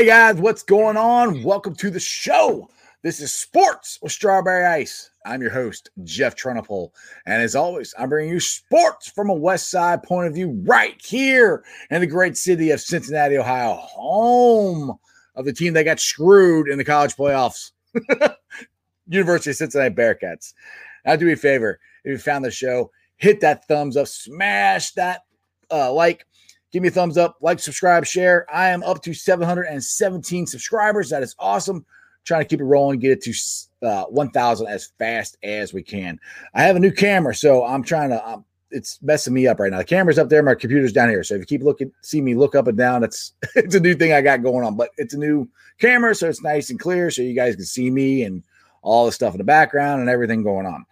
Hey guys, what's going on? Welcome to the show. This is Sports with Strawberry Ice. I'm your host, Jeff Trunapole. And as always, I'm bringing you sports from a West Side point of view right here in the great city of Cincinnati, Ohio, home of the team that got screwed in the college playoffs, University of Cincinnati Bearcats. Now, do me a favor if you found the show, hit that thumbs up, smash that uh, like, give me a thumbs up, like, subscribe, share. I am up to 717 subscribers. That is awesome. Trying to keep it rolling, get it to uh, 1,000 as fast as we can. I have a new camera, so I'm trying to. Um, it's messing me up right now. The camera's up there, my computer's down here. So if you keep looking, see me look up and down, it's it's a new thing I got going on. But it's a new camera, so it's nice and clear, so you guys can see me and all the stuff in the background and everything going on.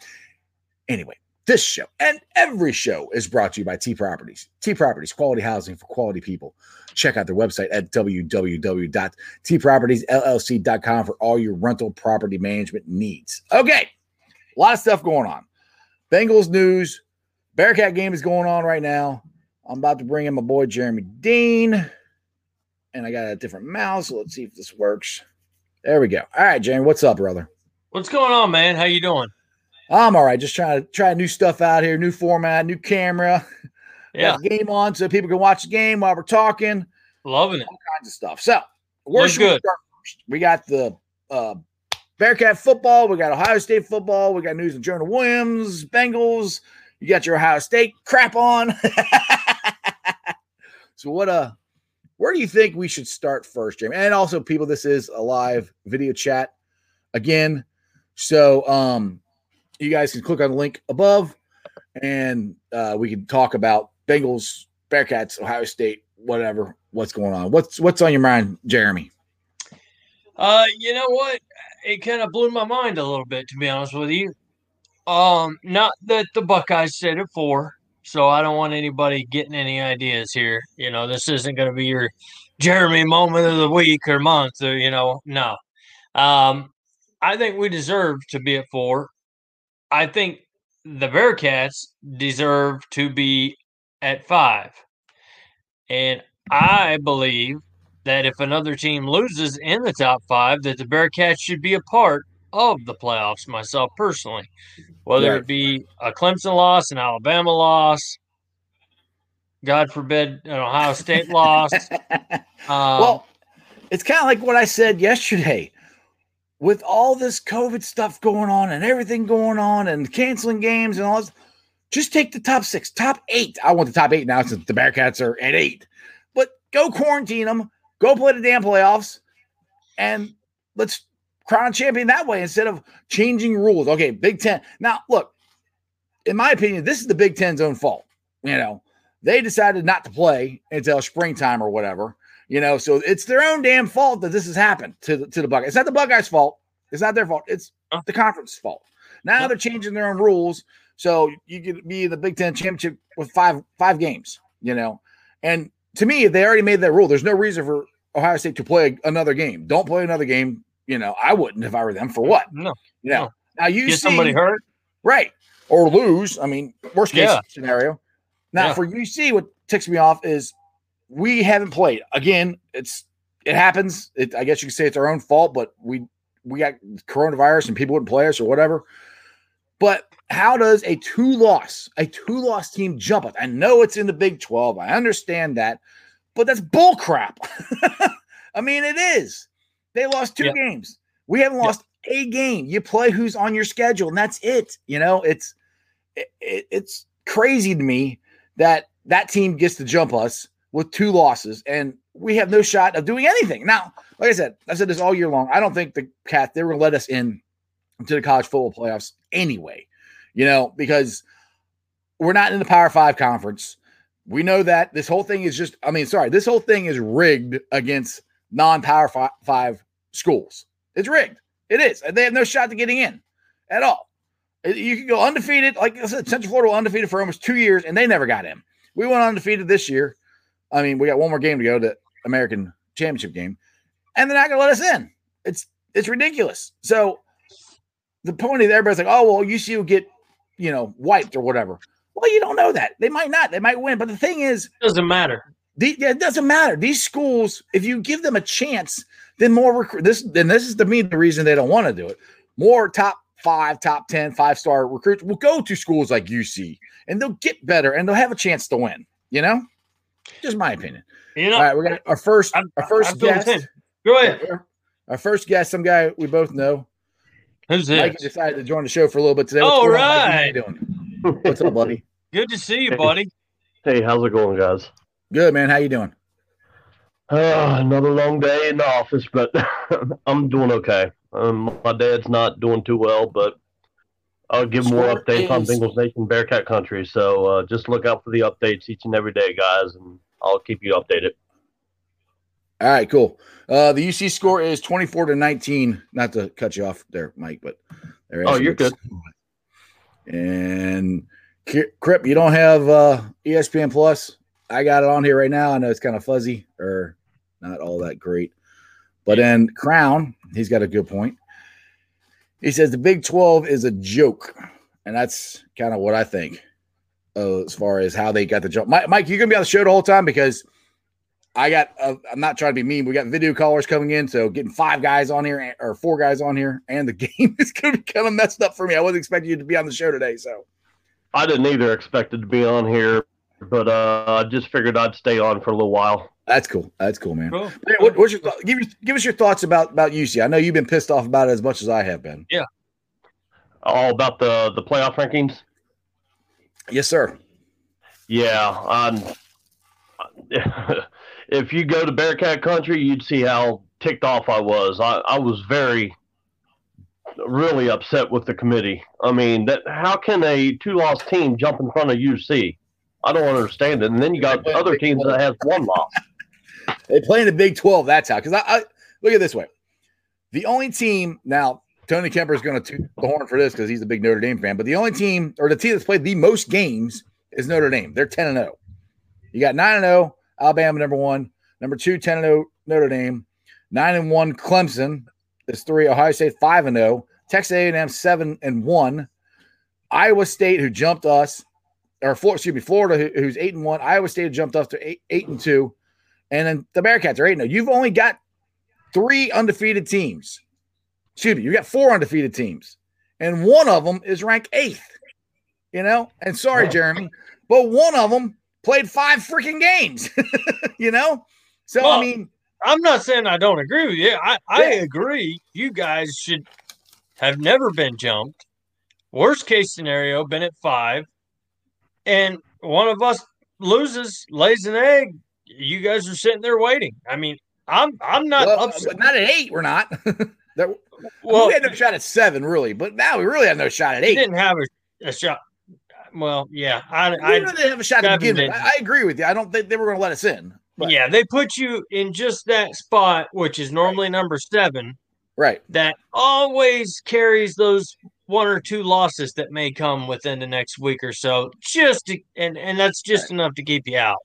Anyway, this show and every show is brought to you by T Properties. T Properties, quality housing for quality people. Check out their website at www.tpropertiesllc.com for all your rental property management needs. Okay, a lot of stuff going on. Bengals news, Bearcat game is going on right now. I'm about to bring in my boy Jeremy Dean, and I got a different mouse. Let's see if this works. There we go. All right, Jeremy, what's up, brother? What's going on, man? How you doing? I'm all right. Just trying to try new stuff out here, new format, new camera. Yeah, game on so people can watch the game while we're talking. loving it. All kinds of stuff. So, where Looks should we good. start first? We got the uh, Bearcat football. We got Ohio State football. We got news of Jonah Williams, Bengals. You got your Ohio State crap on. so, what uh, where do you think we should start first, Jamie? And also, people, this is a live video chat again. So, um, you guys can click on the link above, and uh, we can talk about Bengals, Bearcats, Ohio State, whatever. What's going on? What's what's on your mind, Jeremy? Uh, you know what? It kind of blew my mind a little bit, to be honest with you. Um, not that the Buckeyes said it for, so I don't want anybody getting any ideas here. You know, this isn't going to be your Jeremy moment of the week or month, or you know, no. Um, I think we deserve to be at four. I think the Bearcats deserve to be at five. And I believe that if another team loses in the top five, that the Bearcats should be a part of the playoffs, myself personally. Whether Right. it be a Clemson loss, an Alabama loss, God forbid, an Ohio State loss. Um, well, it's kind of like what I said yesterday. With all this COVID stuff going on and everything going on and canceling games and all this, just take the top six, top eight. I want the top eight now since the Bearcats are at eight. But go quarantine them, go play the damn playoffs, and let's crown champion that way instead of changing rules. Okay, Big Ten. Now, look, in my opinion, this is the Big Ten's own fault. You know, they decided not to play until springtime or whatever. You know, so it's their own damn fault that this has happened to the, to the Buckeyes. It's not the Buckeyes' fault. It's not their fault. It's the conference's fault. Now they're changing their own rules, so you could be in the Big Ten championship with five five games. You know, and to me, if they already made that rule, there's no reason for Ohio State to play another game. Don't play another game. You know, I wouldn't if I were them. For what? no, You know, No. now you get see somebody hurt. right or lose. I mean, worst case Yeah. scenario. Now Yeah. for UC, what ticks me off is we haven't played again. It's it happens. It, I guess you could say it's our own fault, but we we got coronavirus and people wouldn't play us or whatever. But how does a two loss a two loss team jump us? I know it's in the Big Twelve. I understand that, but that's bull crap. I mean, it is. They lost two games. We haven't lost a game. You play who's on your schedule, and that's it. You know, it's it, it- it's crazy to me that that team gets to jump us with two losses, and we have no shot of doing anything. Now, like I said, I said this all year long. I don't think the cat they were going to let us in to the college football playoffs anyway. You know, because we're not in the Power Five conference. We know that this whole thing is just. I mean, sorry, this whole thing is rigged against non-Power fi- Five schools. It's rigged. It is. They have no shot to getting in at all. You can go undefeated. Like I said, Central Florida undefeated for almost two years, and they never got in. We went undefeated this year. I mean, we got one more game to go, the American Championship game, and they're not going to let us in. It's it's ridiculous. So the point is, everybody's like, "Oh well, UC will get you know wiped or whatever." Well, you don't know that they might not. They might win, but the thing is, it Doesn't matter. The, yeah, it doesn't matter. These schools, if you give them a chance, then more recruit. This then this is to me the reason they don't want to do it. More top five, top ten, five star recruits will go to schools like UC and they'll get better and they'll have a chance to win. You know, just my opinion. You know, All right, we're gonna our first I'm- our first I'm guest. Go ahead. Our first guest, some guy we both know. Who's this? Mike decided to join the show for a little bit today. All going on, How you doing? What's up, buddy? Good to see you, buddy. Hey, how's it going, guys? Good, man. How you doing? Uh, another long day in the office, but I'm doing okay. Um, my dad's not doing too well, but I'll give more updates on is- Bengals Nation Bearcat Country. So uh, just look out for the updates each and every day, guys, and I'll keep you updated. All right, cool. Uh, the UC score is 24 to 19. Not to cut you off there, Mike, but there Oh, you're good. And Crip, you don't have uh, ESPN Plus. I got it on here right now. I know it's kind of fuzzy or not all that great. But then Crown, he's got a good point. He says the Big 12 is a joke. And that's kind of what I think uh, as far as how they got the job. Mike, you're going to be on the show the whole time because I got, uh, I'm not trying to be mean. We got video callers coming in. So getting five guys on here or four guys on here and the game is going to be kind of messed up for me. I wasn't expecting you to be on the show today. So. I didn't either expect it to be on here, but uh, I just figured I'd stay on for a little while. That's cool. That's cool, man. Cool. Hey, what, what's your thought? Give, you- give us your thoughts about about UC. I know you've been pissed off about it as much as I have been. Yeah. All about the the playoff rankings. Yes, sir. Yeah, um, if you go to Bearcat Country, you'd see how ticked off I was. I, I was very, really upset with the committee. I mean, that how can a two-loss team jump in front of UC? I don't understand it. And then you got other teams that have one loss. They play in the Big Twelve. That's how. Because I, I look at this way: the only team now. Tony Kemper is going to toot the horn for this because he's a big Notre Dame fan. But the only team or the team that's played the most games is Notre Dame. They're ten and zero. You got nine and zero. Alabama number one, number two, 10 and zero Notre Dame, nine and one Clemson is three. Ohio State five and zero. Texas A&M seven and one. Iowa State who jumped us, or excuse me, Florida who- who's eight and one. Iowa State jumped us to eight, eight and two, and then the Bearcats are eight and zero. You've only got three undefeated teams. Excuse me, you got four undefeated teams, and one of them is ranked eighth. You know, and sorry, Oh. Jeremy, but one of them played five freaking games. you know, so I mean, I'm not saying I don't agree with you. I, I Yeah. agree. You guys should have never been jumped. Worst case scenario, been at five, and one of us loses, lays an egg. You guys are sitting there waiting. I mean, I'm I'm not well, upset. not at eight. We're not. There- Well, we had no shot at seven, really, but now we really have no shot at eight. didn't have a, a shot. Well, yeah, I, we I didn't have a shot to begin with. I, I agree with you. I don't think they were going to let us in. But- yeah, they put you in just that spot, which is normally number seven. Right. that always carries those one or two losses that may come within the next week or so just to, and and that's just enough to keep you out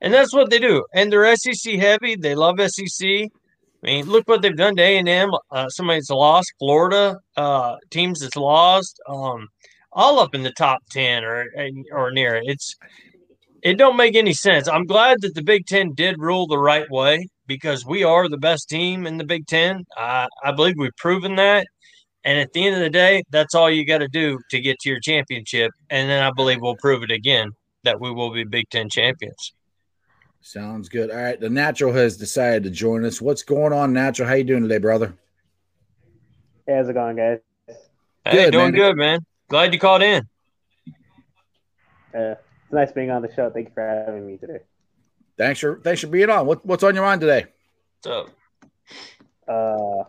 and that's what they do and they're SEC heavy they love SEC i mean look what they've done to a&m uh, somebody that's lost florida uh, teams that's lost um, all up in the top 10 or or near it it's it don't make any sense i'm glad that the big 10 did rule the right way because we are the best team in the Big Ten. I, I believe we've proven that. And at the end of the day, that's all you got to do to get to your championship. And then I believe we'll prove it again that we will be Big Ten champions. Sounds good. All right. The natural has decided to join us. What's going on, natural? How you doing today, brother? Hey, how's it going, guys? Hey, Good, doing man. good, man. Glad you called in. Uh, it's nice being on the show. Thank you for having me today. Thanks for thanks for being on. What, what's on your mind today? So, Uh,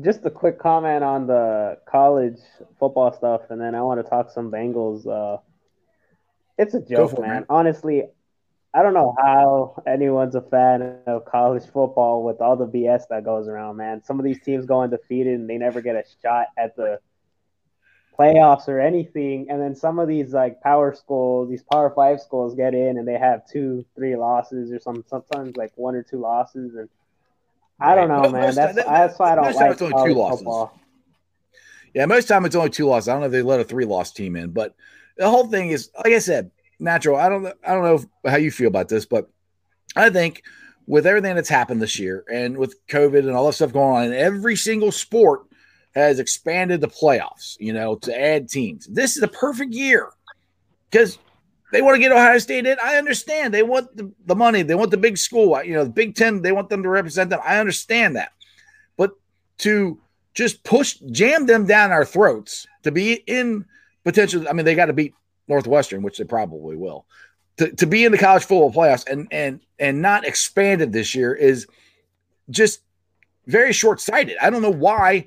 just a quick comment on the college football stuff, and then I want to talk some Bengals. Uh, it's a joke, for it, man. man. Honestly, I don't know how anyone's a fan of college football with all the BS that goes around, man. Some of these teams go undefeated and they never get a shot at the playoffs or anything. And then some of these like power schools, these power five schools get in and they have two, three losses or some sometimes like one or two losses. And I don't know, man. most That's that's why I don't like it's only college two losses. football. Yeah, most time it's only two losses. I don't know if they let a three loss team in, but the whole thing is like I said, natural. I don't I don't know how you feel about this, but I think with everything that's happened this year and with COVID and all that stuff going on, every single sport has expanded the playoffs, you know, to add teams. This is the perfect year because they want to get Ohio State in. I understand. They want the, the money, they want the big school, you know, the Big Ten, they want them to represent them. I understand that. But to just push, jam them down our throats to be in potential, I mean, they got to beat Northwestern, which they probably will. To, to be in the college football playoffs and and and not expanded this year is just very short-sighted. I don't know why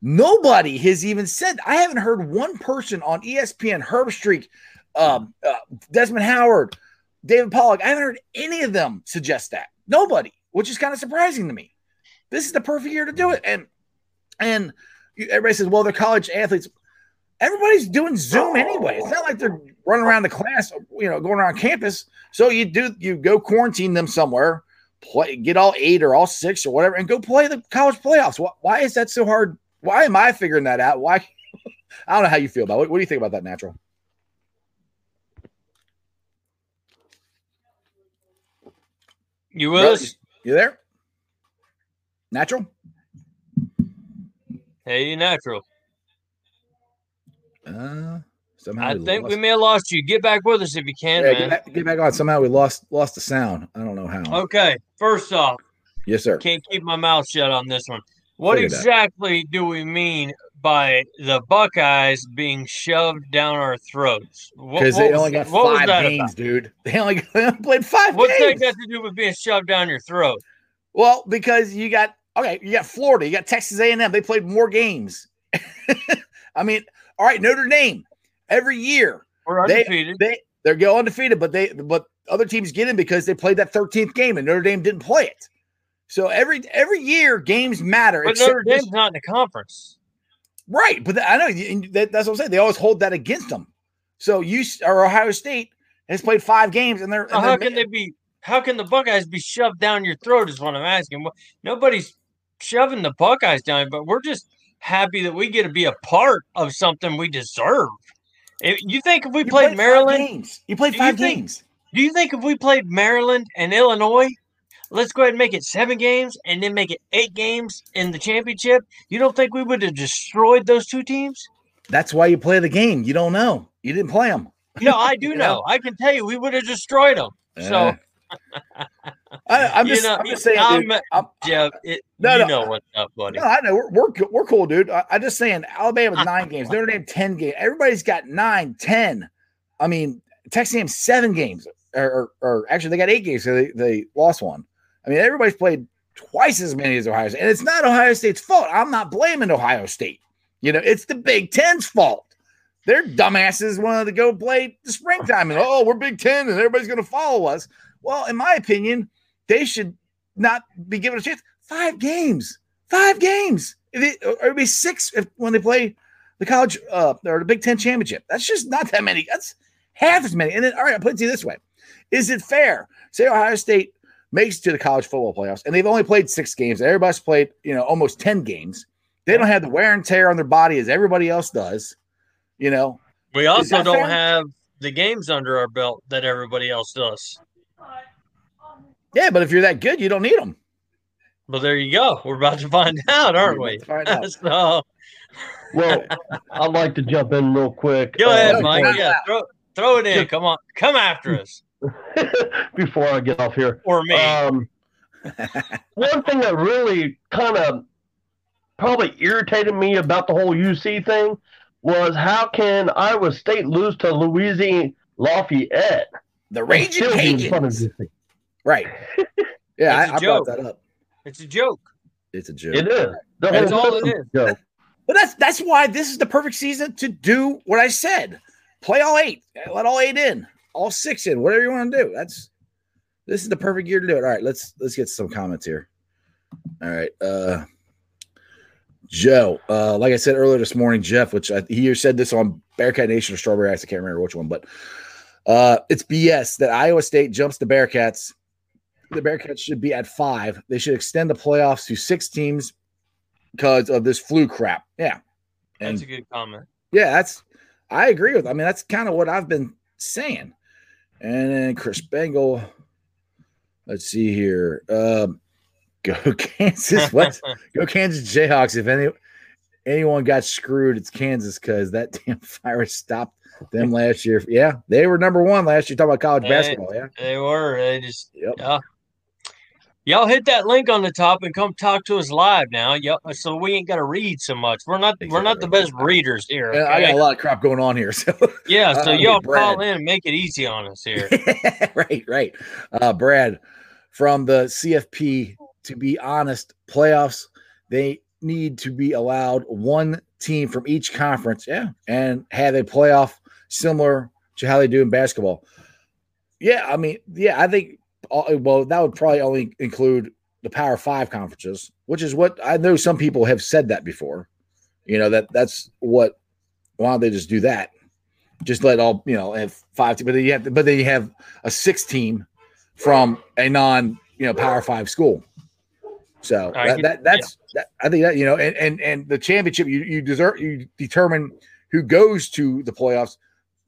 nobody has even said. I haven't heard one person on ESPN, Herbstreit, um, uh, Desmond Howard, David Pollack. I haven't heard any of them suggest that. Nobody, which is kind of surprising to me. This is the perfect year to do it, and and everybody says, well, they're college athletes everybody's doing Zoom anyway. It's not like they're running around the class, you know, going around campus. So you do you go quarantine them somewhere, play, get all eight or all six or whatever, and go play the college playoffs. Why, why is that so hard? Why am I figuring that out? Why? I don't know how you feel about it. What, what do you think about that, natural? You Willis? You there? Natural? Hey, natural. Uh, somehow I we think lost. we may have lost you. Get back with us if you can, yeah, man. Get back, get back, on. Somehow we lost lost the sound. I don't know how. Okay, first off, yes, sir. Can't keep my mouth shut on this one. What Figure exactly do we mean by the Buckeyes being shoved down our throats? Because they only got five games, about? dude. They only, they only played five What's games. that got to do with being shoved down your throat? Well, because you got okay, you got Florida, you got Texas A&M. They played more games. I mean, all right, Notre Dame every year we're undefeated. They, they they're go undefeated, but they but other teams get in because they played that 13th game and Notre Dame didn't play it. So every every year games matter. But Notre Dame's not in the conference, right? But I know that, that's what I'm saying. They always hold that against them. So you or Ohio State has played five games and they're. And how they're, can they be? How can the Buckeyes be shoved down your throat? Is what I'm asking. Nobody's shoving the Buckeyes down, but we're just happy that we get to be a part of something we deserve. If, you think if we played, played, Maryland, games. you played five you games. Think, do you think if we played Maryland and Illinois, let's go ahead and make it seven games and then make it eight games in the championship? You don't think we would have destroyed those two teams? That's why you play the game. You don't know. You didn't play them. No, I do know. I can tell you, we would have destroyed them. So eh. I, am just, know, I'm just saying, I'm, dude, I'm, Jeff. It, no, you no, know what's up, buddy. No, I know we're we're, we're cool, dude. I, am just saying, Alabama nine games, Notre Dame ten games. Everybody's got nine, ten. I mean, Texas A&M seven games, or, or, or, actually they got eight games, so they, they lost one. I mean, everybody's played twice as many as Ohio State, and it's not Ohio State's fault. I'm not blaming Ohio State. You know, it's the Big Ten's fault. Their dumbasses wanted to go play the springtime, and oh, we're Big Ten, and everybody's going to follow us. Well, in my opinion, they should not be given a chance. Five games, five games. It, it'd be six if, when they play the college uh, or the Big Ten championship. That's just not that many. That's half as many. And then, all right, I'll put it to you this way: Is it fair? Say Ohio State makes it to the college football playoffs, and they've only played six games. Everybody's played, you know, almost ten games. They don't have the wear and tear on their body as everybody else does. You know, we also don't fair? have the games under our belt that everybody else does. Yeah, but if you're that good, you don't need them. Well, there you go. We're about to find out, aren't we? Out. so, well, I'd like to jump in real quick. Go ahead, uh, Mike. Yeah, throw, throw it in. Come on, come after us. before I get off here, or me. Um, one thing that really kind of probably irritated me about the whole UC thing was how can Iowa State lose to Louisiana Lafayette? The Raging Cajuns. Right. Yeah, I, I brought that up. It's a joke. It's a joke. It is. That's all it is. Joke. But that's that's why this is the perfect season to do what I said. Play all eight. Let all eight in. All six in. Whatever you want to do. That's this is the perfect year to do it. All right, let's let's get some comments here. All right. Uh Joe, uh, like I said earlier this morning, Jeff, which I, he said this on Bearcat Nation or Strawberry Ice, I can't remember which one, but uh, it's BS that Iowa State jumps the Bearcats. The Bearcats should be at five. They should extend the playoffs to six teams because of this flu crap. Yeah. And, that's a good comment. Yeah, that's I agree with. I mean, that's kind of what I've been saying. And then Chris Bengal. Let's see here. Um, go Kansas. What? go Kansas Jayhawks. If any anyone got screwed, it's Kansas because that damn virus stopped them last year. Yeah, they were number one last year. Talking about college They- basketball. Yeah. They were. They just Yep. yeah. Y'all hit that link on the top and come talk to us live now. Yep. So we ain't got to read so much. We're not. We're not the best readers here. And I got a lot of crap going on here. So Yeah. So y'all call in and make it easy on us here. right, right. Uh, Brad, from the CFP, to be honest, playoffs, they need to be allowed one team from each conference, yeah, and have a playoff similar to how they do in basketball. Yeah, I mean, yeah, I think, Uh, well, that would probably only include the Power Five conferences, which is what I know some people have said that before. You know, that that's what, why don't they just do that? just let all you know have five but then you have but then you have a six team from a non you know power five school. So that, get- that that's that, I think that you know and and and the championship you you deserve you determine who goes to the playoffs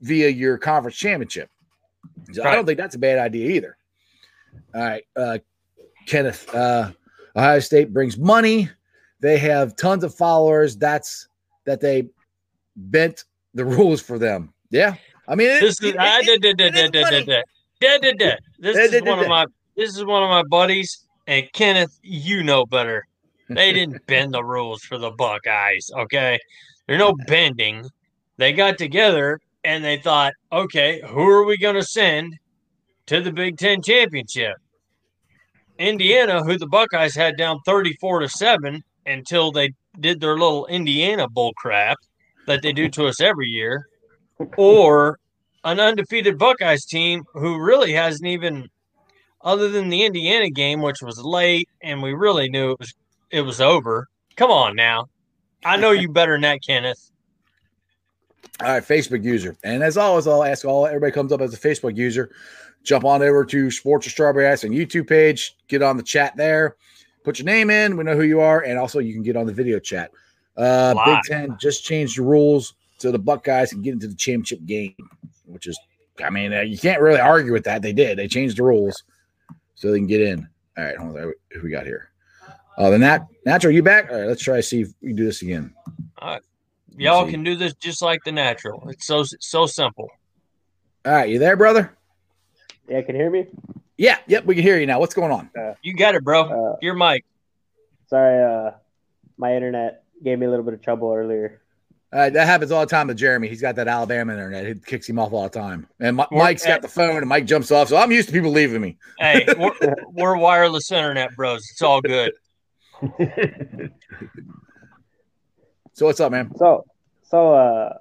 via your conference championship. So I don't think that's a bad idea either. All right, uh, Kenneth, uh, Ohio State brings money. They have tons of followers. That's that they bent the rules for them. Yeah, I mean, This is one of my this is one of my buddies and Kenneth. You know better. They didn't bend the rules for the Buckeyes. Okay, there's no bending. They got together and they thought, okay, who are we going to send to the Big Ten championship? Indiana, who the Buckeyes had down 34 to 7 until they did their little Indiana bull crap that they do to us every year, or an undefeated Buckeyes team who really hasn't even, other than the Indiana game, which was late and we really knew it was it was over. Come on now, I know you better than that, Kenneth. All right, Facebook user. And as always, I'll ask all everybody comes up as a Facebook user. Jump on over to Sports or Strawberry Ice on YouTube page. Get on the chat there. Put your name in. We know who you are, and also you can get on the video chat. Uh, Big Ten just changed the rules so the Buckeyes can get into the championship game, which is, I mean, uh, you can't really argue with that. They did. They changed the rules so they can get in. All right, hold on. Who we got here? Oh, the nat natural. You back? All right, let's try to see if we can do this again. Y'all can do this just like the natural. It's so so simple. All right, you there, brother? Yeah, can you hear me? Yeah, yep, we can hear you now. What's going on? You got it, bro. Uh, Your mic. sorry, uh, my internet gave me a little bit of trouble earlier. Uh, that happens all the time to Jeremy. He's got that Alabama internet. It kicks him off all the time. And Mi- We're Mike's got the phone, and Mike jumps off. So I'm used to people leaving me. Hey, we're, we're wireless internet bros. It's all good. So what's up, man? So, so, uh,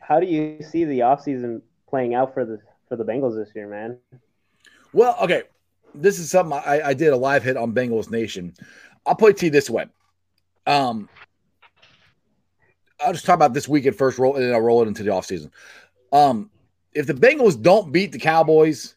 how do you see the offseason playing out for the for the Bengals this year, man? Well, okay. This is something I, I did a live hit on Bengals Nation. I'll to you this way. Um, I'll just talk about this weekend first, roll and then I'll roll it into the offseason. Um, if the Bengals don't beat the Cowboys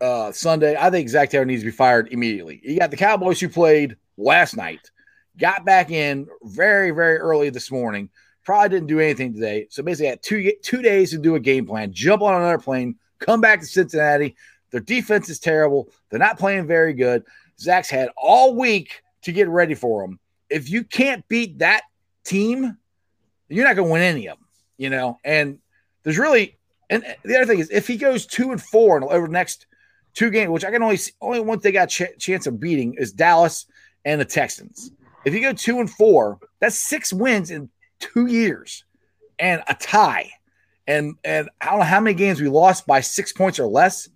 uh, Sunday, I think Zac Taylor needs to be fired immediately. You got the Cowboys who played last night, got back in very, very early this morning. Probably didn't do anything today. So basically, had two two days to do a game plan, jump on another plane, come back to Cincinnati. Their defense is terrible. They're not playing very good. Zac's had all week to get ready for them. If you can't beat that team, you're not going to win any of them, you know. And there's really, and the other thing is, if he goes two and four over the next two games, which I can only see, only one they got ch- chance of beating is Dallas and the Texans. If you go two and four, that's six wins in two years and a tie. And and I don't know how many games we lost by six points or less.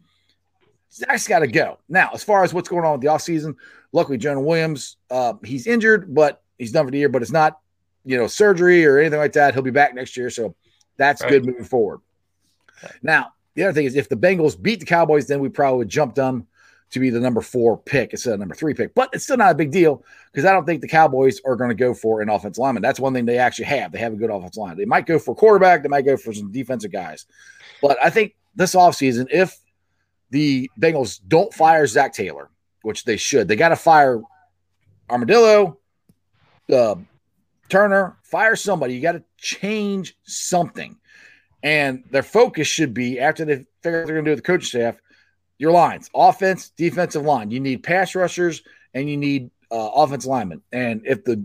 Zac's got to go. Now, as far as what's going on with the offseason, luckily Jonah Williams, uh, he's injured, but he's done for the year, but it's not, you know, surgery or anything like that. He'll be back next year. So that's Right. good moving forward. Now, the other thing is if the Bengals beat the Cowboys, then we probably would jump them to be the number four pick instead of number three pick. But it's still not a big deal because I don't think the Cowboys are going to go for an offensive lineman. That's one thing they actually have. They have a good offensive line. They might go for quarterback, they might go for some defensive guys. But I think this offseason, if the Bengals don't fire Zac Taylor, which they should, they got to fire Armadillo, uh, Turner, fire somebody. You got to change something. And their focus should be after they figure out what they're going to do with the coaching staff, your lines, offense, defensive line. You need pass rushers and you need uh, offensive linemen. And if the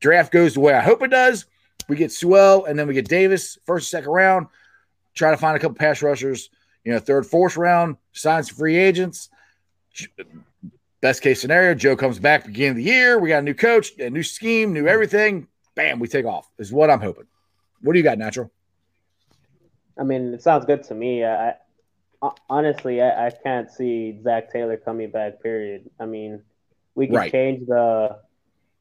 draft goes the way I hope it does, we get Sewell and then we get Davis first, second round. Try to find a couple pass rushers. You know, third, fourth round, sign some free agents. Best case scenario, Joe comes back beginning of the year. We got a new coach, a new scheme, new everything. Bam, we take off. Is what I'm hoping. What do you got, Natural? I mean, it sounds good to me. I honestly, I, I, can't see Zach Taylor coming back. Period. I mean, we can right. change the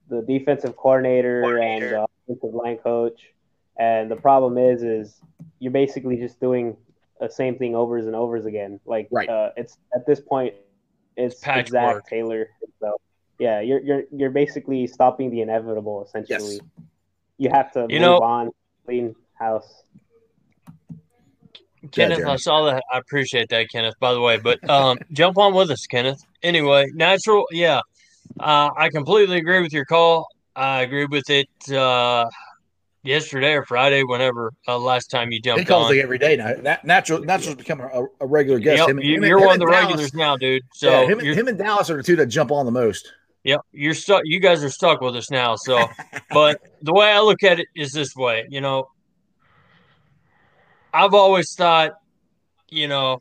the defensive coordinator, coordinator. and the offensive line coach, and the problem is, is you're basically just doing the same thing overs and overs again. Like, right. uh, it's at this point, it's, it's Zac Taylor. So, yeah, you're you're you're basically stopping the inevitable. Essentially, yes. you have to you move know, on, clean house. Kenneth, yeah, I saw that. I appreciate that, Kenneth. By the way, but um, jump on with us, Kenneth. Anyway, natural, yeah. Uh, I completely agree with your call. I agree with it uh, yesterday or Friday, whenever uh, last time you jumped. He calls on. like every day now. natural, natural's becoming a, a regular guest. Yep, him, you, are one of the Dallas, regulars now, dude. So yeah, him, him, and Dallas are the two that jump on the most. Yep, you're stuck. You guys are stuck with us now. So, but the way I look at it is this way. You know, I've always thought, you know,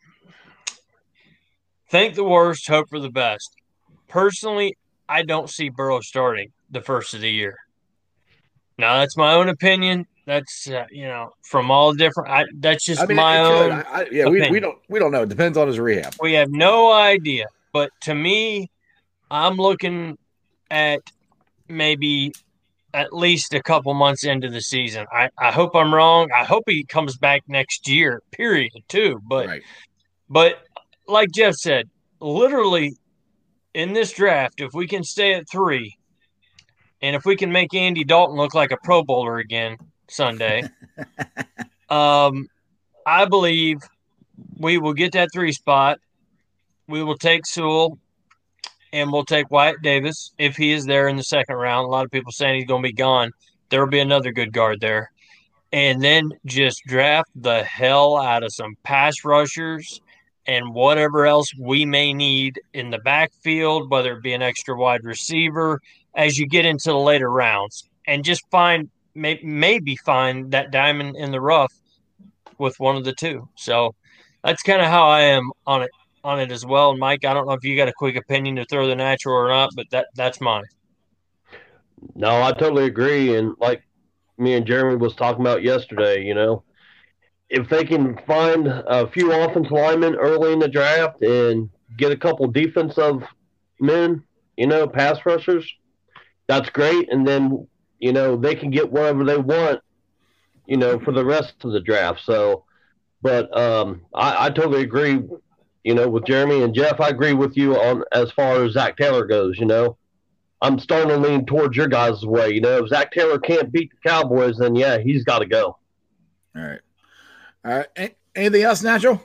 think the worst, hope for the best. Personally, I don't see Burrow starting the first of the year. Now that's my own opinion. That's uh, you know from all different. I, that's just I mean, my own. I, I, yeah, we, we don't we don't know. It depends on his rehab. We have no idea. But to me, I'm looking at maybe at least a couple months into the season. I, I hope I'm wrong. I hope he comes back next year, period, too. But right. but like Jeff said, literally in this draft, if we can stay at three, and if we can make Andy Dalton look like a Pro Bowler again Sunday, um, I believe we will get that three spot. We will take Sewell and we'll take Wyatt Davis if he is there in the second round. A lot of people saying he's going to be gone. There will be another good guard there. And then just draft the hell out of some pass rushers and whatever else we may need in the backfield, whether it be an extra wide receiver as you get into the later rounds. And just find, may, maybe find that diamond in the rough with one of the two. So that's kind of how I am on it on it as well. And Mike, I don't know if you got a quick opinion to throw the natural or not, but that that's mine. No, I totally agree. And like me and Jeremy was talking about yesterday, you know, if they can find a few offensive linemen early in the draft and get a couple defensive men, you know, pass rushers, that's great. And then, you know, they can get whatever they want, you know, for the rest of the draft. So, but um, I, I totally agree you know, with Jeremy and Jeff, I agree with you on as far as Zac Taylor goes. You know, I'm starting to lean towards your guys' way. You know, if Zac Taylor can't beat the Cowboys, then yeah, he's got to go. All right. All right. Anything else, Natural?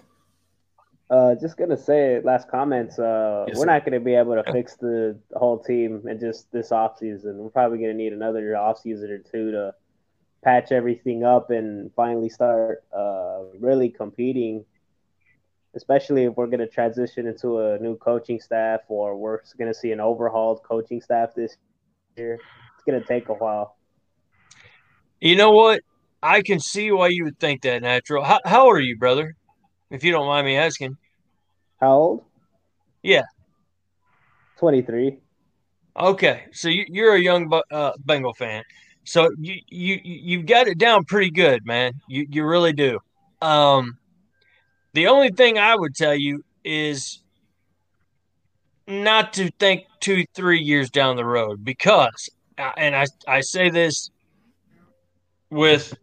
Uh, just gonna say, last comments. Uh, yes, we're sir. not gonna be able to fix the, the whole team in just this off season. We're probably gonna need another off season or two to patch everything up and finally start uh, really competing especially if we're going to transition into a new coaching staff or we're going to see an overhauled coaching staff this year. It's going to take a while. You know what? I can see why you would think that natural. How, how old are you, brother? If you don't mind me asking. How old? Yeah. 23. Okay. So you, are a young uh, Bengal fan. So you, you, you've got it down pretty good, man. You, you really do. Um, the only thing I would tell you is not to think two, three years down the road because, uh, and I, I say this with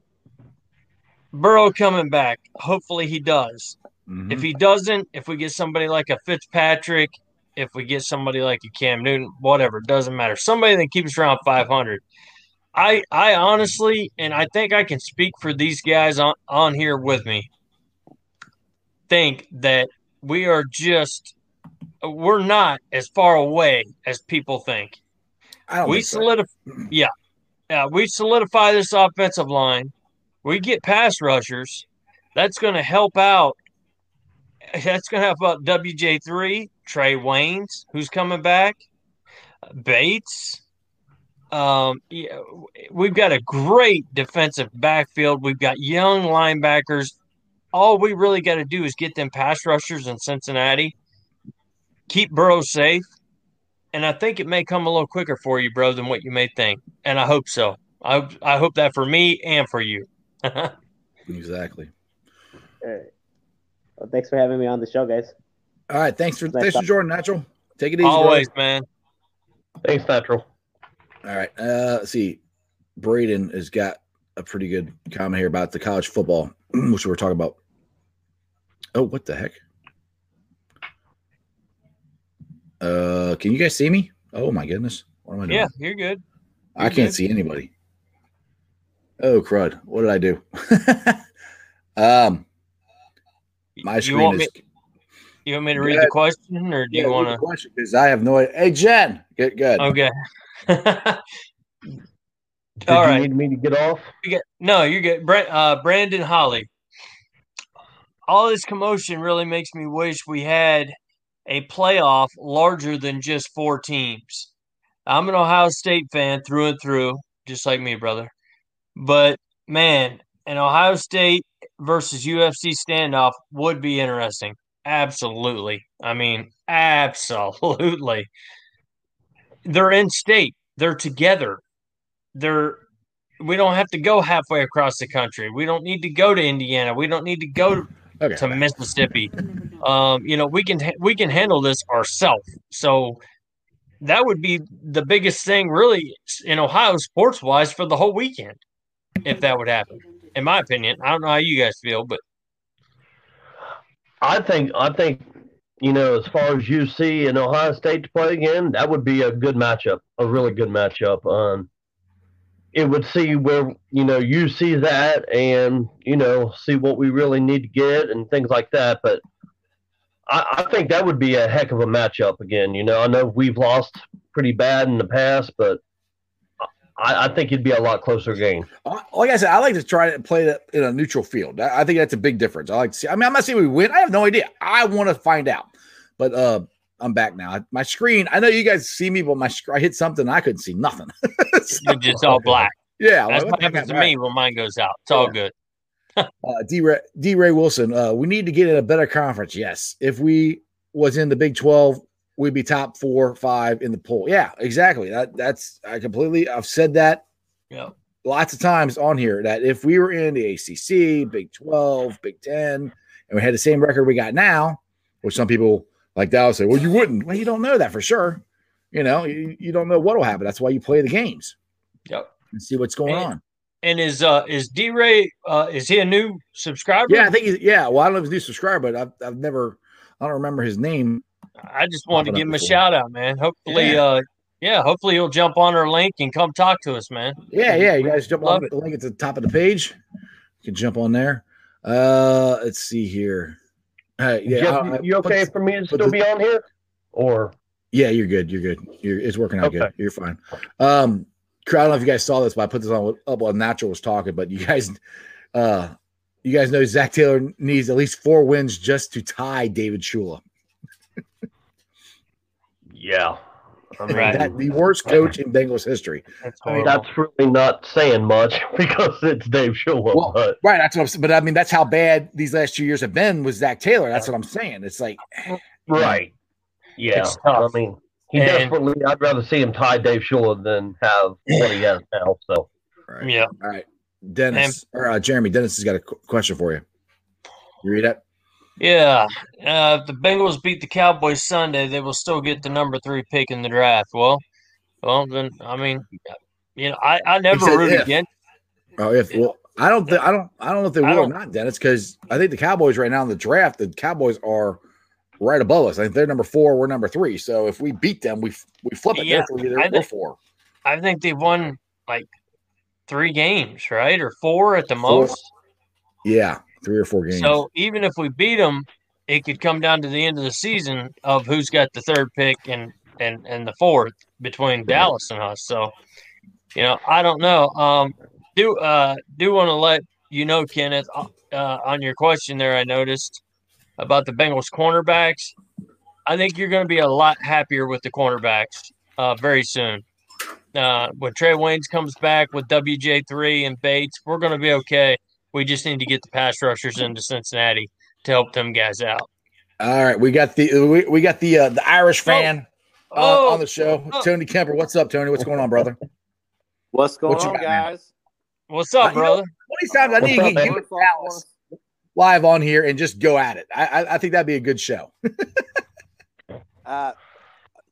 Burrow coming back. Hopefully he does. Mm-hmm. If he doesn't, if we get somebody like a Fitzpatrick, if we get somebody like a Cam Newton, whatever, doesn't matter. Somebody that keeps around 500. I I honestly, and I think I can speak for these guys on, on here with me think that we are just we're not as far away as people think. we solidify, so. yeah, yeah. We solidify this offensive line. We get pass rushers. That's going to help out that's going to help about WJ3, Trae Waynes, who's coming back, Bates. Um, yeah, we've got a great defensive backfield. We've got young linebackers. All we really got to do is get them pass rushers in Cincinnati, keep Burrow safe, and I think it may come a little quicker for you, bro, than what you may think. And I hope so. I I hope that for me and for you. exactly. All right. Well, thanks for having me on the show, guys. All right. Thanks for Nice thanks for talk. joining, Natural. Take it easy. Always, brother. man. Thanks, Natural. All right. Uh, let's see. Braden has got a pretty good comment here about the college football, which we were talking about. Oh, what the heck? Uh, can you guys see me? Oh my goodness. What am I doing? Yeah, you're good. I you're can't good. see anybody. Oh crud! What did I do? um, my you screen want is. me? You want me to read ahead. the question, or do you want to? Because I have no idea. Hey Jen, good, good. Okay. Did All you right. need me to get off? You get- no, you get good. Bra- uh, Brandon Holly. All this commotion really makes me wish we had a playoff larger than just four teams. I'm an Ohio State fan through and through, just like me, brother. But man, an Ohio State versus UFC standoff would be interesting. Absolutely. I mean, absolutely. They're in state. They're together. They're we don't have to go halfway across the country. We don't need to go to Indiana. We don't need to go Okay. to Mississippi. Um, you know, we can we can handle this ourselves. So that would be the biggest thing, really, in Ohio sports wise for the whole weekend, if that would happen. In my opinion, I don't know how you guys feel, but I think I think you know as far as UC and Ohio State to play again, that would be a good matchup, a really good matchup. Um, it would see where you know you see that and you know see what we really need to get and things like that. But I, I think that would be a heck of a matchup again. You know, I know we've lost pretty bad in the past, but I, I think it'd be a lot closer game. Like I said, I like to try to play it in a neutral field. I I think that's a big difference. I like to see. I mean, I'm not saying we win. I have no idea. I want to find out. But uh, I'm back now. My screen. I know you guys see me, but my I hit something. I couldn't see nothing. So, it's just all black. yeah, That's like, what happens to me when mine goes out. It's all good. Uh, D. Ray, D. Ray Wilson. Uh, we need to get in a better conference. Yes, if we was in the Big Twelve, we'd be top four, five in the poll. Yeah, exactly. That that's I completely. I've said that Yeah. lots of times on here that if we were in the ACC, Big 12, Big 10, and we had the same record we got now, which some people like Dallas say, well, you wouldn't. Well, you don't know that for sure. You know, you, you don't know what will happen. That's why you play the games Yep. and see what's going And- on. And is uh is D Ray uh is he a new subscriber? Yeah, I think he's, yeah. Well, I don't know if he's a new subscriber, but I've, I've never, I don't remember his name. I just wanted to give him a shout out, man. Hopefully, Yeah. uh, yeah, hopefully he'll jump on our link and come talk to us, man. Yeah, yeah. You guys jump Love on it. the link at the top of the page. You can jump on there. Uh, let's see here. Uh, yeah, Jeff, I- I you okay this- for me to still this- be on here? Or Yeah, you're good. You're good. You're it's working out good. You're fine. Um, I don't know if you guys saw this, but I put this on up while Natural was talking. But you guys, uh, you guys know Zac Taylor needs at least four wins just to tie David Shula. yeah, I mean Right. That the worst coach in Bengals history. That's I mean, that's really not saying much because it's Dave Shula. Well, but Right. That's what I'm saying. But I mean, that's how bad these last two years have been with Zac Taylor. That's what I'm saying. It's like, right, yeah. I mean, he And- desperately. I'd rather see him tie Dave Shula than have what he has now. So right. Yeah. All right. Dennis or uh, Jeremy, Dennis has got a qu- question for you. You read it? Yeah. Uh, if the Bengals beat the Cowboys Sunday, they will still get the number three pick in the draft. Well, well, then I mean, you know, I, I never root if. against. Oh, if well, I don't think I don't I don't know if they will or don't- Dennis, because I think the Cowboys right now in the draft, the Cowboys are right above us. I think they're number four, we're number three. So if we beat them, we we flip it. Yeah, They're I think- four. I think they've won like three games, right, or four at the Four. most. Yeah, three or four games. So even if we beat them, it could come down to the end of the season of who's got the third pick and and and the fourth between Dallas and us. So, you know, I don't know. Um, do uh do want to let you know, Kenneth, uh, on your question there. I noticed about the Bengals cornerbacks. I think you're going to be a lot happier with the cornerbacks uh, very soon. Uh, when Trae Waynes comes back with WJ3 and Bates, we're going to be okay. We just need to get the pass rushers into Cincinnati to help them guys out. All right, we got the we, we got the uh, the Irish fan uh, Oh. on the show, Oh. Tony Kemper. What's up, Tony? What's going on, brother? What's going What on, got, man? guys? What's up, Uh, you know- brother? What these times I need to What's up, get man? you and Dallas live on here and just go at it. I, I I think that'd be a good show. Uh,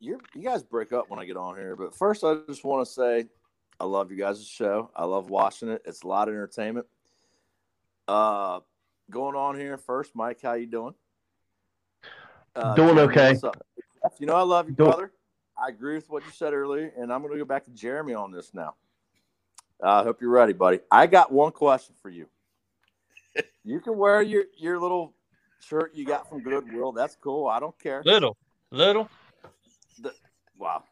you you guys break up when I get on here, but first I just want to say I love you guys' show. I love watching it. It's a lot of entertainment. Uh, going on here first, Mike. How you doing? Uh, Doing okay. You know I love you, Doing- brother. I agree with what you said earlier, and I'm going to go back to Jeremy on this now. Uh, I hope you're ready, buddy. I got one question for you. You can wear your your little shirt you got from Goodwill. That's cool. I don't care. Little, little. Wow.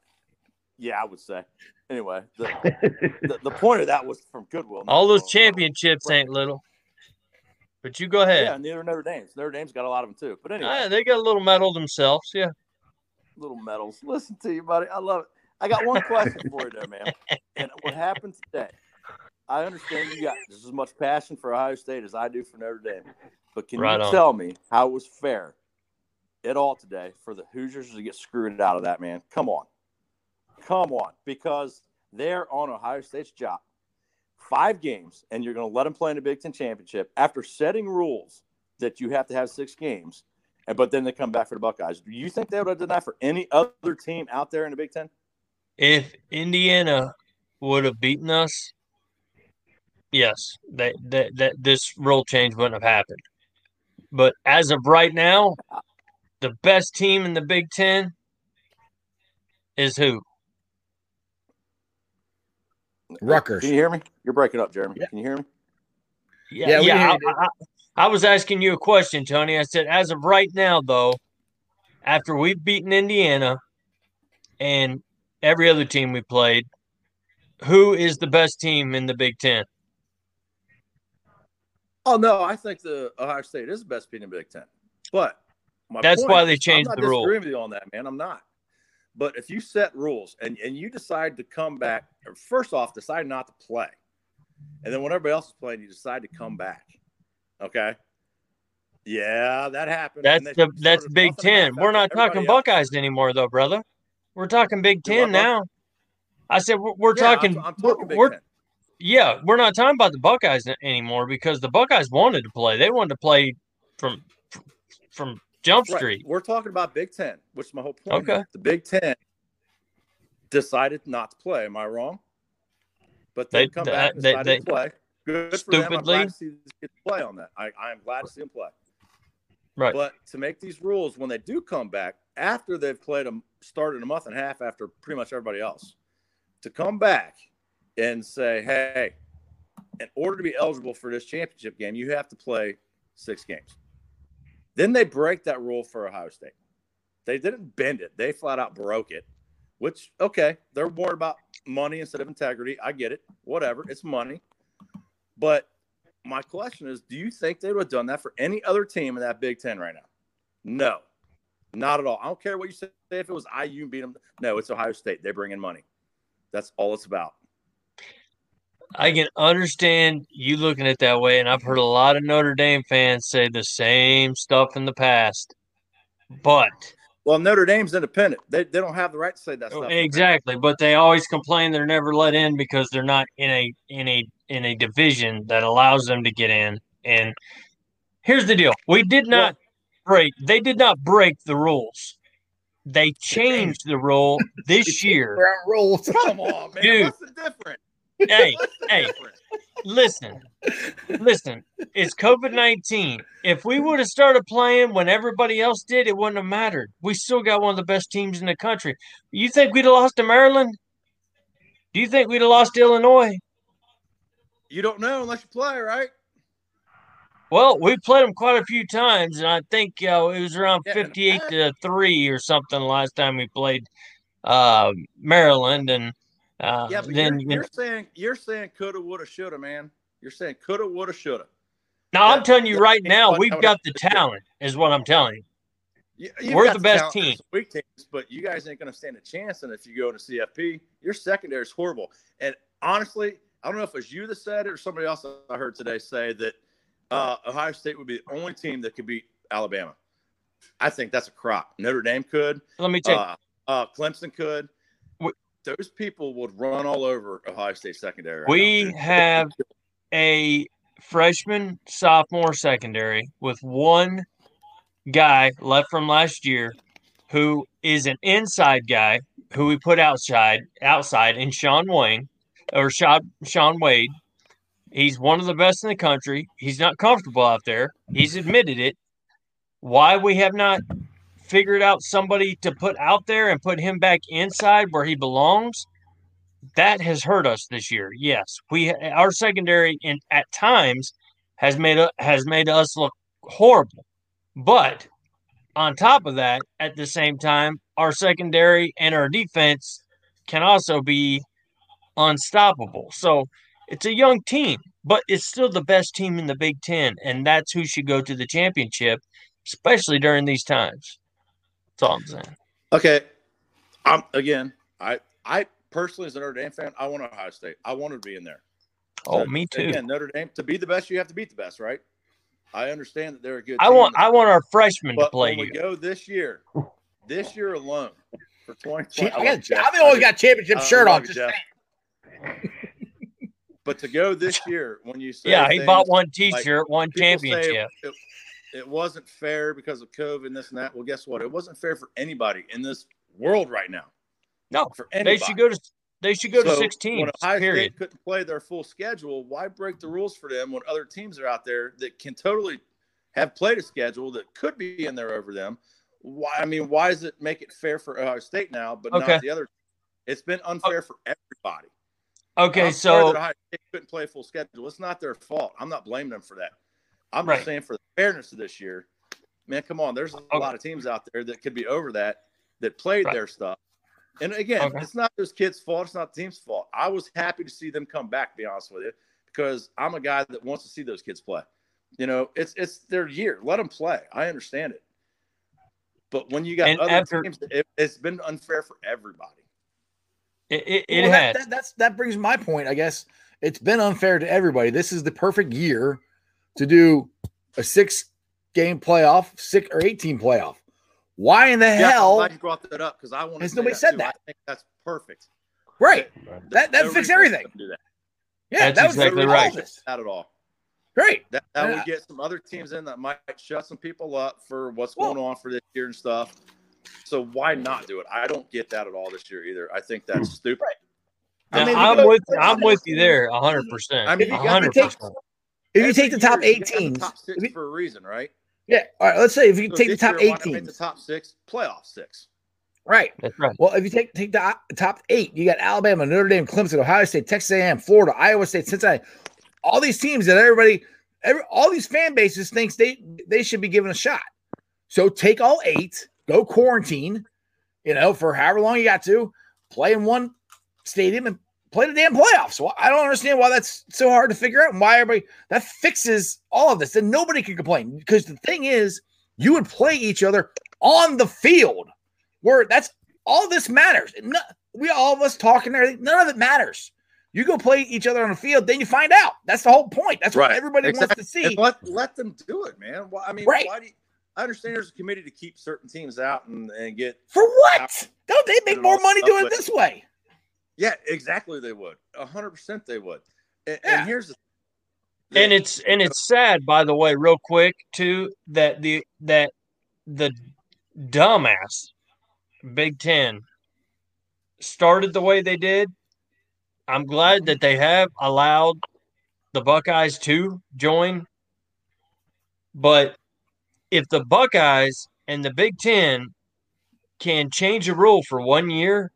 Yeah, I would say. Anyway, the, the, the point of that was from Goodwill. All those from- championships ain't little. But you go ahead. Yeah, neither Notre Dame's. Notre Dame's got a lot of them too. But anyway, Ah, they got a little medal themselves. Yeah. little medals. Listen to you, buddy. I love it. I got one question for you, though, man. And what happened today? I understand you got just as much passion for Ohio State as I do for Notre Dame. But can Right you on. tell me how it was fair at all today for the Hoosiers to get screwed out of that, man? Come on. Come on. Because they're on Ohio State's job. Five games, and you're going to let them play in the Big Ten championship after setting rules that you have to have six games. And but then they come back for the Buckeyes. Do you think they would have done that for any other team out there in the Big Ten? If Indiana would have beaten us, yes, that that that this rule change wouldn't have happened. But as of right now, the best team in the Big Ten is who? Rutgers. Can you hear me? You're breaking up, Jeremy. Yeah. Can you hear me? Yeah, Yeah, yeah. I. I, I was asking you a question, Tony. I said, as of right now, though, after we've beaten Indiana and every other team we played, who is the best team in the Big Ten? Oh no, I think the Ohio State is the best team in the Big Ten. But my That's point why they changed I'm not the rule. disagreeing with you on that, man. I'm not. But if you set rules and, and you decide to come back, or first off, decide not to play, and then when everybody else is playing, you decide to come back. Okay. Yeah, that happened. That's the that's Big Ten. We're not talking else- Buckeyes anymore, though, brother. We're talking Big Ten now. I said we're, we're Yeah, I'm- talking. I'm, we're- talking Big we're- Ten. yeah, we're not talking about the Buckeyes anymore because the Buckeyes wanted to play. They wanted to play from from Jump Right. Street. We're talking about Big Ten, which is my whole point. Okay. The Big Ten decided not to play. Am I wrong? But they, come they- back and they- decided they- to play. Good for them. I'm Stupidly. glad to see these kids play on that. I, I am glad to see them play. Right. But to make these rules when they do come back after they've played them, started a month and a half after pretty much everybody else, to come back and say, hey, in order to be eligible for this championship game, you have to play six games. Then they break that rule for Ohio State. They didn't bend it, they flat out broke it, which, okay, they're worried about money instead of integrity. I get it. Whatever. It's money. But my question is do you think they would have done that for any other team in that Big Ten right now? No, not at all. I don't care what you say. If it was IU beat them, no, it's Ohio State. They bring in money. That's all it's about. I can understand you looking at it that way, and I've heard a lot of Notre Dame fans say the same stuff in the past. But Well, Notre Dame's independent. They, they don't have the right to say that oh, stuff. exactly, but they always complain they're never let in because they're not in a in a in a division that allows them to get in. And here's the deal: we did not break. They did not break the rules. They changed the rule this year. Rules. Come on, man. Dude. What's the difference? Hey, hey. Listen, listen. It's COVID nineteen. If we would have started playing when everybody else did, it wouldn't have mattered. We still got one of the best teams in the country. You think we'd have lost to Maryland? Do you think we'd have lost to Illinois? You don't know unless you play, right? Well, we played them quite a few times, and I think uh, it was around fifty-eight to three or something last time we played uh, Maryland, and uh, Yeah, but then you're, you're saying you're saying coulda, woulda, shoulda, man. You're saying coulda, woulda, shoulda. Now I'm telling you right now, we've got the talent, is what I'm telling you. You- you've We're the best team. Weak teams, but you guys ain't going to stand a chance. And if you go to CFP, your secondary is horrible. And honestly, I don't know if it was you that said it or somebody else I heard today say that uh, Ohio State would be the only team that could beat Alabama. I think that's a crop. Notre Dame could. Let me take Uh, uh, Clemson could. Those people would run all over Ohio State secondary. right We now, have a freshman, sophomore secondary with one guy left from last year who is an inside guy who we put outside outside in Sean Wayne or Sean, Sean Wade. He's one of the best in the country. He's not comfortable out there. He's admitted it. Why we have not figured out somebody to put out there and put him back inside where he belongs that has hurt us this year. Yes, we our secondary at times has made has made us look horrible. But on top of that, at the same time, our secondary and our defense can also be unstoppable. So it's a young team, but it's still the best team in the Big Ten, and that's who should go to the championship, especially during these times. That's all I'm saying. Okay. I'm again. I I personally, as a Notre Dame fan, I want Ohio State. I want to be in there. Oh, So, me too. Again, Notre Dame to be the best, you have to beat the best, right? I understand that they're a good. I team, want I want our freshmen to play when we go this year, this year alone for twenty Cha- twenty, I got, I've always got championship I shirt on. Just Jeff. But to go this year, when you say Yeah, he bought one T-shirt, one people say championship. It, it wasn't fair because of COVID and this and that. Well, guess what? It wasn't fair for anybody in this world right now. No, for anybody. they should go to they should go to So, six teams. When Ohio Period. State couldn't play their full schedule, why break the rules for them when other teams are out there that can totally have played a schedule that could be in there over them? Why? I mean, why does it make it fair for Ohio State now, but Okay. not the other? It's been unfair for everybody. Okay, I'm so Ohio State couldn't play a full schedule. It's not their fault. I'm not blaming them for that. I'm Right. just saying for fairness of this year, man, come on. There's a Okay. lot of teams out there that could be over that that played Right. their stuff. And again, Okay. it's not those kids' fault. It's not the team's fault. I was happy to see them come back. To be honest with you, because I'm a guy that wants to see those kids play. You know, it's it's their year. Let them play. I understand it. But when you got And other after- teams, it, it's been unfair for everybody. it, it, it Well, has. that, that, that's that brings my point. I guess it's been unfair to everybody. This is the perfect year to do a six game playoff, six or eight team playoff. Why in the Yeah, I'm hell? glad you brought that up because I want to. Has nobody said that? I think that's perfect. Right. That that No fixed reason everything. do that. Yeah, That's that was exactly all right. this. Not at all. Great. That, that And would uh, get some other teams in that might shut some people up for what's Well- going on for this year and stuff. So why not do it? I don't get that at all this year either. I think that's hmm. stupid. Now, I mean, I'm you with I'm with you there, hundred percent. I mean, you got to hundred take- percent. If you take the top year, you eight the teams, top six you- for a reason, right? yeah. All right. Let's say if you So take the top year, why eight not make the top six, playoff six. right? That's right. Well, if you take take the top eight, you got Alabama, Notre Dame, Clemson, Ohio State, Texas A&M, Florida, Iowa State, Cincinnati. All these teams that everybody, every, all these fan bases thinks they they should be given a shot. So take all eight, go quarantine, you know, for however long you got to, play in one stadium and play the damn playoffs. So I don't understand why that's so hard to figure out and why everybody that fixes all of this. And nobody can complain because the thing is, you would play each other on the field where that's all this matters. No, we all of us talking there, none of it matters. You go play each other on the field, then you find out. That's the whole point. That's what Right. everybody wants to see. Let let them do it, man. Well, I mean, Right. why do you, I understand there's a committee to keep certain teams out and, and get For what? Don't they make more money stuff, doing it but- this way? Yeah, exactly. They would a hundred percent. They would. And, Yeah. and here's the And it's and it's sad, by the way, real quick too, that the that the dumbass Big Ten started the way they did. I'm glad that they have allowed the Buckeyes to join. But if the Buckeyes and the Big Ten can change a rule for one year,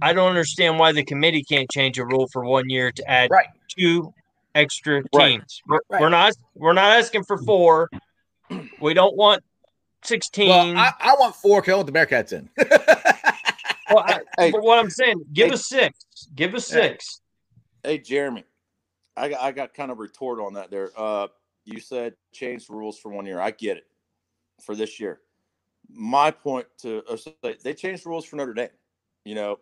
I don't understand why the committee can't change a rule for one year to add Right. two extra Right. teams. We're, Right. we're not we're not asking for four. We don't want sixteen. Well, I, I want four because I want the Bearcats in. Well, I- Hey. but what I'm saying, give Hey. us six. Give us six. Hey, Jeremy, I got, I got kind of retort on that there. Uh, you said change the rules for one year. I get it for this year. My point to uh, they- they changed the rules for Notre Dame. You know,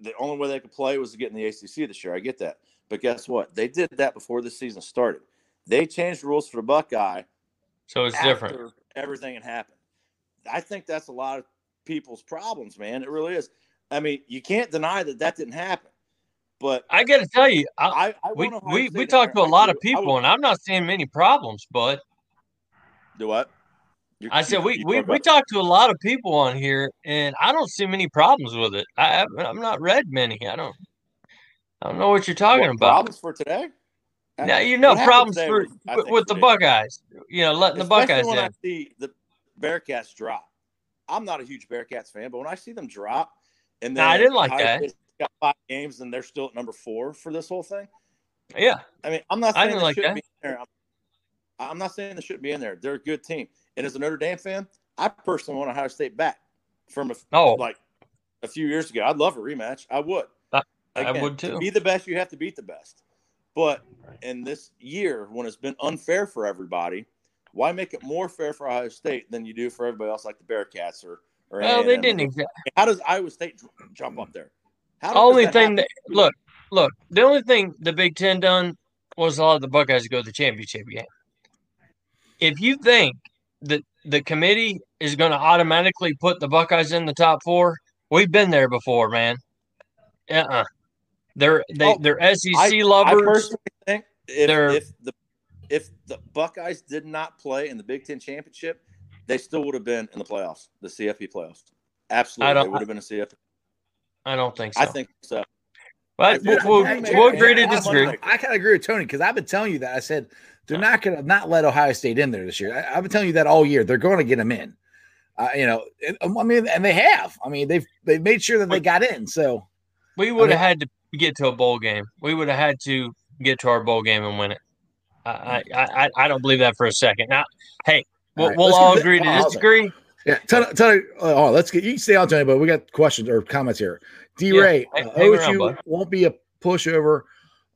the only way they could play was to get in the ACC this year. I get that, but guess what? They did that before the season started. They changed the rules for the Buckeye So it's after different. everything had happened. I think that's a lot of people's problems, man. It really is. I mean, you can't deny that that didn't happen. But I got to tell you, I, I, I we we, we talked to a lot of people, would- and I'm not seeing many problems. But do what? You- I said we we, we talked to a lot of people on here, and I don't see many problems with it. I haven't- I'm not read many. I don't. I don't know what you're talking What, about. problems for today. Now you know problems for with, with the. Buckeyes. You know, letting the Buckeyes when in. I see the Bearcats drop. I'm not a huge Bearcats fan, but when I see them drop, and then Nah, I didn't like Ohio that. Got five games and they're still at number four for this whole thing. Yeah, I mean, I'm not I saying didn't they like shouldn't that. be in there. I'm, I'm not saying they shouldn't be in there. They're a good team. And as a Notre Dame fan, I personally want Ohio State back from a, Oh. like a few years ago. I'd love a rematch. I would. I- I would To too. be the best, you have to beat the best. But in this year, when it's been unfair for everybody, why make it more fair for Ohio State than you do for everybody else, like the Bearcats or? or well, they A&M? didn't. Exactly. How does Iowa State jump up there? How does Only that thing happen? that look, look, the only thing the Big Ten done was a lot of the Buckeyes to go to the championship game. If you think that the committee is going to automatically put the Buckeyes in the top four, we've been there before, man. Uh-uh. They're they Oh, they're SEC I, I lovers. personally think if, They're- if the if the Buckeyes did not play in the Big Ten championship, they still would have been in the playoffs, the CFP playoffs. Absolutely, don't- they would have been a CFP. I don't think so. I think so. but I- we'll, we'll, we'll agree to disagree. I- I kind of agree with Tony because I've been telling you that. I said they're No. not going to not let Ohio State in there this year. I, I've been telling you that all year. They're going to get them in. Uh, you know, and, I mean, and they have. I mean, they've they've made sure that they got in. So We would mean- have had to get to a bowl game. We would have had to get to our bowl game and win it. I I, I, I don't believe that for a second. Now, hey, we'll, All right, we'll all agree to disagree. yeah, tell, tell, uh, oh, let's get you can stay on Tony, but we got questions or comments here. D Ray, hang- uh, hang around, won't be a pushover.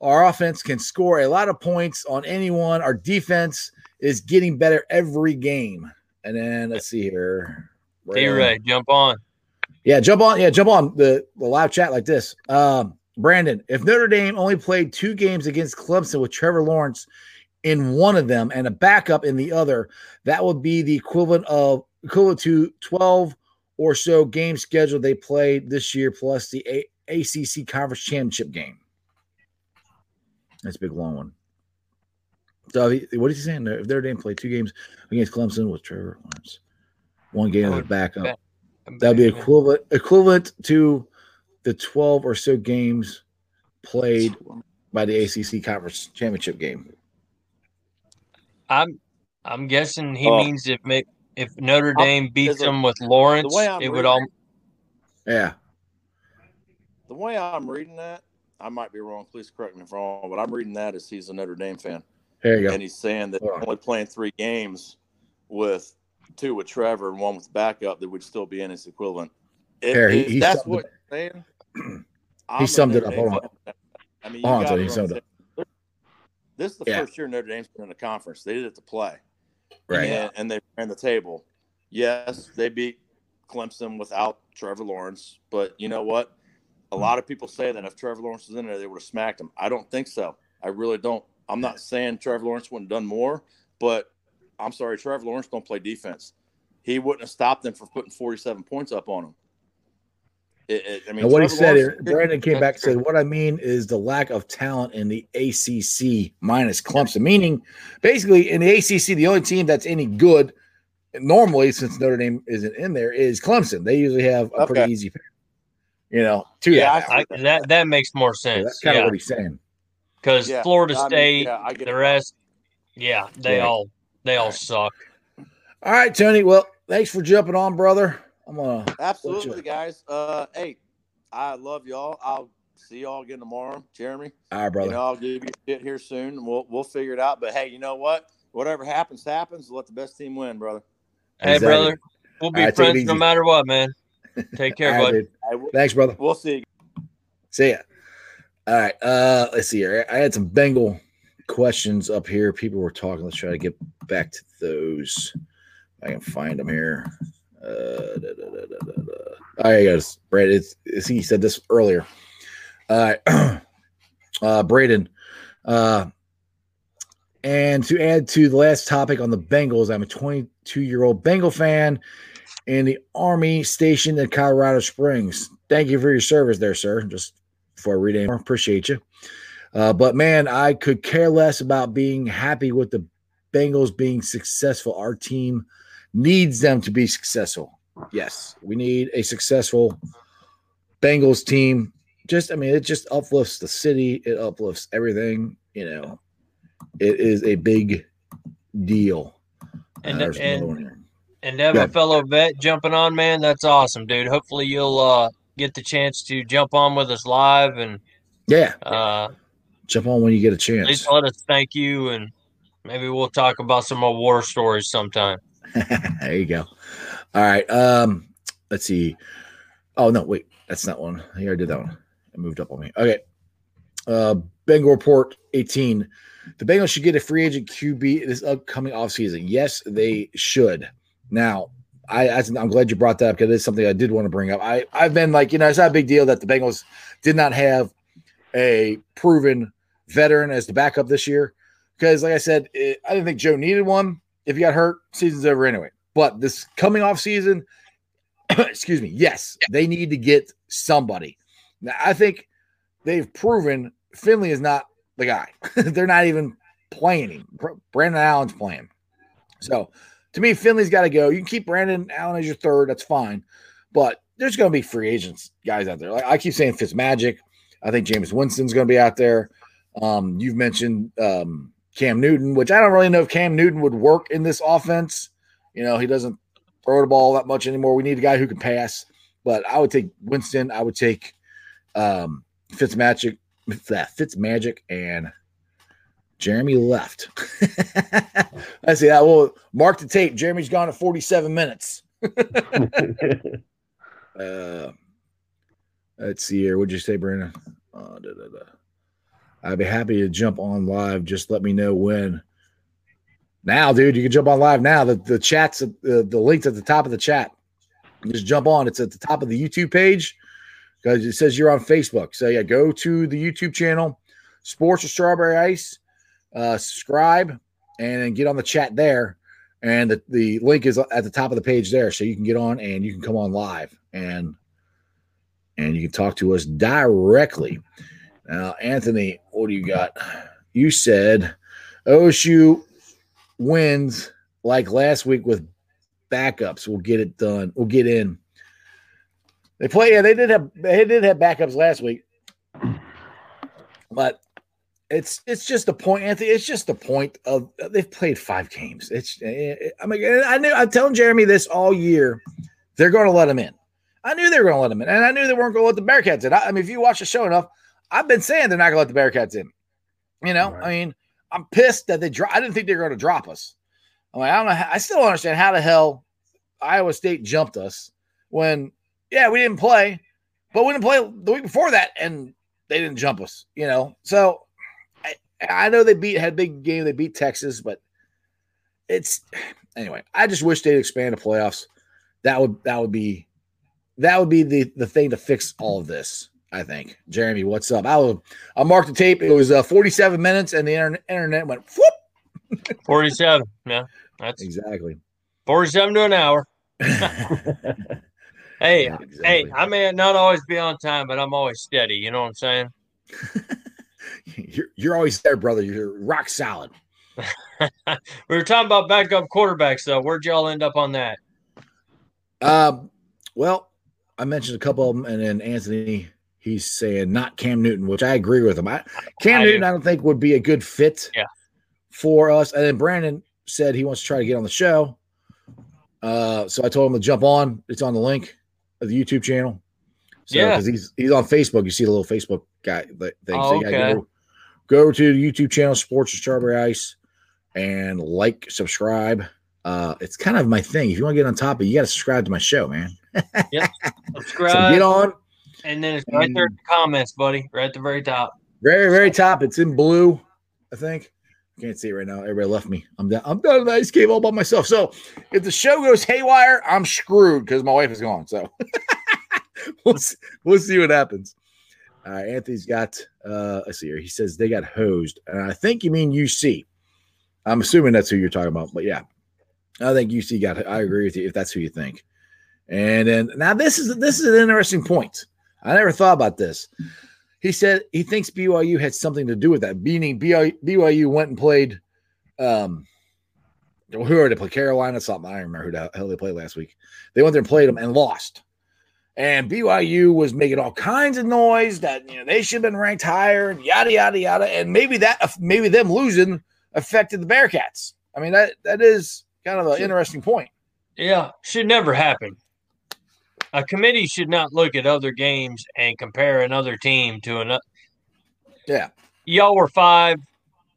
Our offense can score a lot of points on anyone. Our defense is getting better every game. And then let's see here. D Ray, jump on. Yeah, jump on. Yeah, jump on the, the live chat like this. Um, Brandon, if Notre Dame only played two games against Clemson with Trevor Lawrence in one of them and a backup in the other, that would be the equivalent of equivalent to 12 or so game schedule they played this year plus the a- ACC conference championship game. That's a big long one. So what is he saying there? If Notre Dame played two games against Clemson with Trevor Lawrence, one game as a would backup. That'd be equivalent equivalent to the 12 or so games played by the ACC conference championship game. I'm I'm guessing he Oh. means if if Notre I'm- Dame beats them with Lawrence, the way I'm it would all. Yeah. The way I'm reading that, I might be wrong. Please correct me if I'm wrong, but I'm reading that as he's a Notre Dame fan, There you go. and he's saying that on. only playing three games with two with Trevor and one with backup, that would still be in his equivalent. If, Here, he- he that's what you're saying. He summed it up. Hold on. I mean, Hold on, he summed This is the Yeah. first year Notre Dame's been in the conference. They did it to play. Right. and, and they ran the table. Yes, they beat Clemson without Trevor Lawrence, but you know what? A lot of people say that if Trevor Lawrence was in there, they would have smacked him. I don't think so. I really don't. I'm not saying Trevor Lawrence wouldn't have done more, but I'm sorry, Trevor Lawrence don't play defense. He wouldn't have stopped them from putting 47 points up on him. It, it, I mean, and what he said Lawrence- Brandon came back and That's said, What I mean is the lack of talent in the ACC minus Clemson, meaning basically in the ACC, the only team that's any good normally, since Notre Dame isn't in there, is Clemson. They usually have a pretty Okay. easy, you know, to Yeah, that. I, that that makes more So sense. that's kind of what he's saying. because Yeah, Florida I mean, State, yeah, I get the it. rest, yeah, they Right. all they all Right. suck. All right, Tony. Well, thanks for jumping on, brother. I'm gonna Absolutely, guys. Uh, hey, I love y'all. I'll see y'all again tomorrow, Jeremy. all right, brother. You brother. know, I'll give you shit here soon. and We'll we'll figure it out. But hey, you know what? Whatever happens, happens. Let the best team win, brother. Hey, Exactly. brother, we'll be All right, take it friends no matter what, man. Take care, All right, bud. dude. Thanks, brother. we'll see. You. See ya. All right. Uh, let's see here. I had some Bengal questions up here. People were talking. Let's try to get back to those. I can find them here. Uh, da, da, da, da, da, da. Oh, guys. Brad, it's, it's, he said this earlier. Uh, uh, Braden. Uh, and to add to the last topic on the Bengals, I'm a 22 year old Bengal fan in the Army stationed in Colorado Springs. Thank you for your service there, sir. Just before I read appreciate you. Uh, but man, I could care less about being happy with the Bengals being successful. Our team needs them to be successful. Yes, we need a successful Bengals team. Just, I mean, it just uplifts the city, it uplifts everything. You know, it is a big deal. And there's and. And to have a fellow vet jumping on, man, that's awesome, dude. Hopefully you'll uh get the chance to jump on with us live and Yeah, uh jump on when you get a at chance. least let us thank you and maybe we'll talk about some more war stories sometime. there you go. All right. Um, let's see. Oh no, wait, that's not one. I already did that one. It moved up on me. Okay. Uh Bengal report 18. The Bengals should get a free agent QB this upcoming offseason. Yes, they should. Now, I, I I'm glad you brought that up because it's something I did want to bring up. I I've been like, you know, it's not a big deal that the Bengals did not have a proven veteran as the backup this year because, like I said, it, I didn't think Joe needed one. If he got hurt, season's over anyway. But this coming off season, excuse me, yes, they need to get somebody. Now, I think they've proven Finley is not the guy. They're not even playing him. Brandon Allen's playing. So to me, Finley's got to go. You can keep Brandon Allen as your third. That's fine. But there's going to be free agents guys out there. Like I keep saying Fitzmagic. I think Jameis Winston's going to be out there. Um, you've mentioned um, Cam Newton, which I don't really know if Cam Newton would work in this offense. You know, he doesn't throw the ball that much anymore. We need a guy who can pass. But I would take Winston. I would take um, Fitzmagic, Fitzmagic, and Jeremy left. Let's see. that. will mark the tape. Jeremy's gone at 47 minutes. Uh, let's see here. What'd you say, Brandon? Uh, da, da, da. I'd be happy to jump on live. Just let me know when. Now, dude, you can jump on live now. The the chat's at- the link's at the top of the chat. Just jump on. It's at the top of the YouTube page because it says you're on Facebook. So yeah, go to the YouTube channel, Sports with Strawberry Ice, uh, subscribe, and get on the chat there. And the, the link is at the top of the page there, so you can get on and you can come on live and and you can talk to us directly. Now, Anthony, what do you got? You said OSU wins like last week with backups. We'll get it done. We'll get in. They play. Yeah, they did have. They did have backups last week, but it's it's just the point, Anthony. It's just the point of uh, they've played five games. It's. Eh, eh, I mean, I knew. I'm telling Jeremy this all year. They're going to let him in. I knew they were going to let him in, and I knew they weren't going to let the Bearcats in. I, I mean, if you watch the show enough, I've been saying they're not going to let the Bearcats in. You know, Right. I mean, I'm pissed that they. Dro- I didn't think they were going to drop us. I'm like, I don't know. How, I still don't understand how the hell Iowa State jumped us when, yeah, we didn't play, but we didn't play the week before that, and they didn't jump us. You know, so I, I know they beat had a big game. They beat Texas, but it's anyway. I just wish they'd expand the playoffs. That would that would be that would be the the thing to fix all of this. I think. Jeremy, what's up? I'll I'll mark the tape. It was uh, 47 minutes, and the internet, internet went whoop. 47. Yeah. That's Exactly. 47 to an hour. Hey, Yeah, hey. I may not always be on time, but I'm always steady. You know what I'm saying? you're, you're always there, brother. You're rock solid. We were talking about backup quarterbacks, though. Where'd y'all end up on that? Um, well, I mentioned a couple of them, and then Anthony, he's saying not Cam Newton, which I agree with him. I, Cam I Newton, do. I don't think would be a good fit Yeah. for us. And then Brandon said he wants to try to get on the show. Uh, so I told him to jump on. It's on the link of the YouTube channel. So, Yeah. because he's he's on Facebook. You see the little Facebook guy thing. Oh, so you okay. go, to the YouTube channel, Sports with Strawberry Ice, and like, subscribe. Uh, it's kind of my thing. If you want to get on top of it, you got to subscribe to my show, man. So Subscribe. get on, And then it's right there in the comments, buddy, right at the very top. Very, very top. It's in blue, I think. Can't see it right now. Everybody left me. I'm down. I'm down in the ice cave all by myself. So if the show goes haywire, I'm screwed because my wife is gone. So we'll see, we'll see what happens. Right, Anthony's got uh let's see here. He says they got hosed. And I think you mean UC. I'm assuming that's who you're talking about, but yeah. I think UC got I agree with you if that's who you think. And then now this is this is an interesting point. I never thought about this. He said he thinks BYU had something to do with that. Meaning BYU, BYU went and played um who are they play Carolina something. I don't remember who the hell they played last week. They went there and played them and lost. And BYU was making all kinds of noise that you know they should have been ranked higher and yada yada yada. And maybe that maybe them losing affected the Bearcats. I mean that that is kind of an interesting point. Yeah, should never happen. A committee should not look at other games and compare another team to another. Yeah, Y'all were five.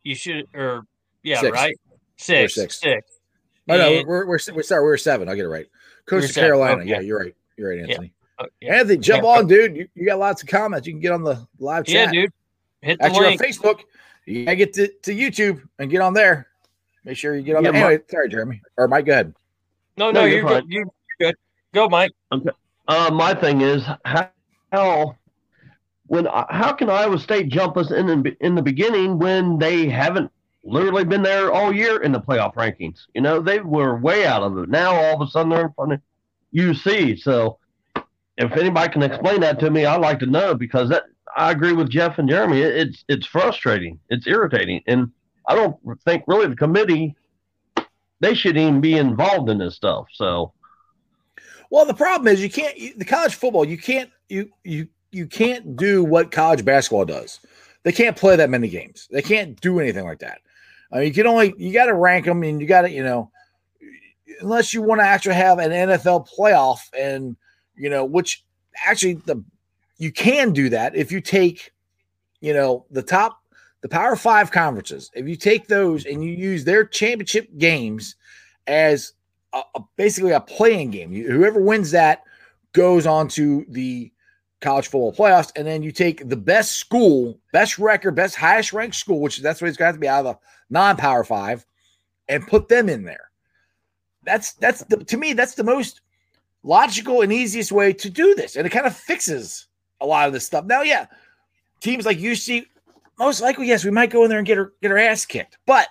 You should, or yeah, Six. right? Six. six. Six. Oh no, we're we're we're sorry, we're seven. I'll get it right. Coast We're of Carolina. okay. Yeah, you're right. You're right. Anthony. Uh, yeah. Anthony, jump Yeah. on, dude. You, you got lots of comments. You can get on the live Yeah, chat. dude. Hit the Actually, on. Facebook, you gotta get to, to YouTube and get on there. Make sure you get on Yeah, there. Mike- Anyway, sorry, Jeremy. Or Mike, go ahead. No, No, no, you're you're good. You're good. Go, Mike. Uh, my thing is how when how can Iowa State jump us in the, in the beginning when they haven't literally been there all year in the playoff rankings? You know, they were way out of it. Now all of a sudden they're in front of UC. So if anybody can explain that to me, I'd like to know because that I agree with Jeff and Jeremy. It, it's it's frustrating. It's irritating, and I don't think really the committee they shouldn't even be involved in this stuff. So. Well, the problem is you can't you, the college football. You can't you you you can't do what college basketball does. They can't play that many games. They can't do anything like that. I mean, you can only you got to rank them, and you got to you know, unless you want to actually have an NFL playoff, and you know, which actually the you can do that if you take, you know, the top the Power Five conferences. If you take those and you use their championship games as a, a- basically a playing game. You, whoever wins that goes on to the college football playoffs, and then you take the best school, best record, best highest ranked school, which that's what it's got to be out of the non-power five, and put them in there. That's that's the, to me that's the most logical and easiest way to do this, and it kind of fixes a lot of this stuff. Now, yeah, teams like UC, most likely, yes, we might go in there and get her get her ass kicked, but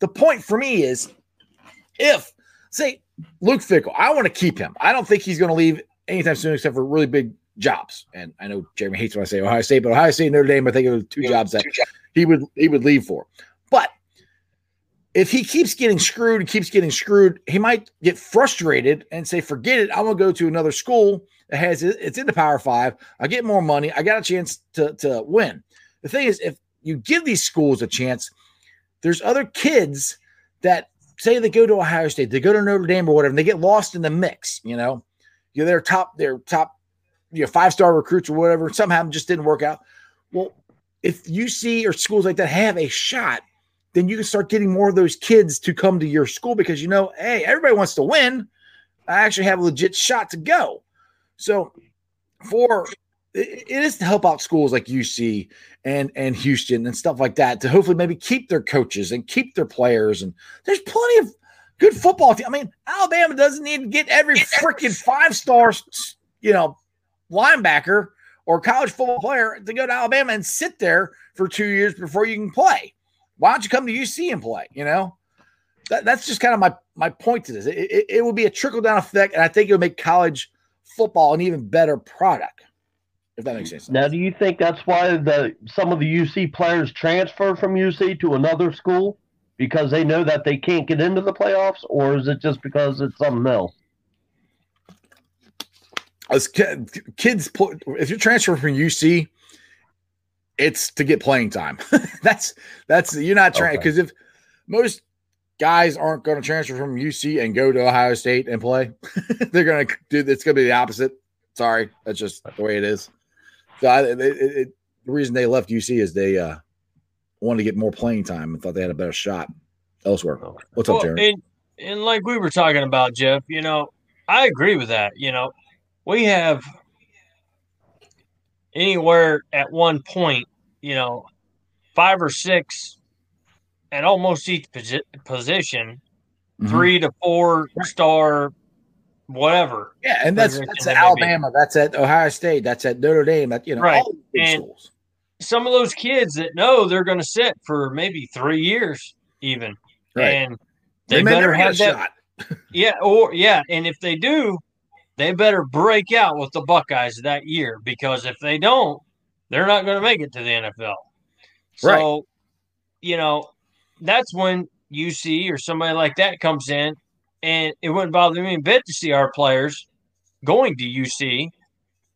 the point for me is if say Luke Fickell, I want to keep him. I don't think he's going to leave anytime soon, except for really big jobs. And I know Jeremy hates when I say Ohio State, but Ohio State, and Notre Dame, I think it was two jobs that he would he would leave for. But if he keeps getting screwed keeps getting screwed, he might get frustrated and say, "Forget it. I'm to go to another school that has it's in the Power Five. I get more money. I got a chance to to win." The thing is, if you give these schools a chance, there's other kids that say they go to Ohio State, they go to Notre Dame or whatever, and they get lost in the mix. You know, you know, they're top, they're top, you know, five star recruits or whatever. Somehow just didn't work out. Well, if you see or schools like that have a shot, then you can start getting more of those kids to come to your school because you know, hey, everybody wants to win. I actually have a legit shot to go. So, for it is to help out schools like UC and and Houston and stuff like that to hopefully maybe keep their coaches and keep their players. And there's plenty of good football team. I mean, Alabama doesn't need to get every freaking five star, you know, linebacker or college football player to go to Alabama and sit there for two years before you can play. Why don't you come to UC and play? You know, that, that's just kind of my my point to this. It, it, it will be a trickle down effect, and I think it will make college football an even better product. If that makes sense. Now, do you think that's why the some of the UC players transfer from UC to another school because they know that they can't get into the playoffs, or is it just because it's something else? as kids put if you're transferring from UC, it's to get playing time. that's that's you're not trying Okay. because if most guys aren't going to transfer from UC and go to Ohio State and play, they're going to do. It's going to be the opposite. Sorry, that's just the way it is. So I, it, it, it- the reason they left UC is they uh, wanted to get more playing time and thought they had a better shot elsewhere. Okay. What's up, Well, Jeremy? and, and like we were talking about, Jeff, you know, I agree with that. You know, we have anywhere at one point, you know, five or six at almost each posi- position, Mhm. three to four star, whatever. Yeah, and that's that's at may be. Alabama, that's at Ohio State, that's at Notre Dame, that you know, Right. all these And- schools. Some of those kids that know they're going to sit for maybe three years, even, Right. and they, may better have that. shot. Yeah, or yeah, and if they do, they better break out with the Buckeyes that year because if they don't, they're not going to make it to the NFL. So, you know, that's when UC or somebody like that comes in, and it wouldn't bother me a bit to see our players going to UC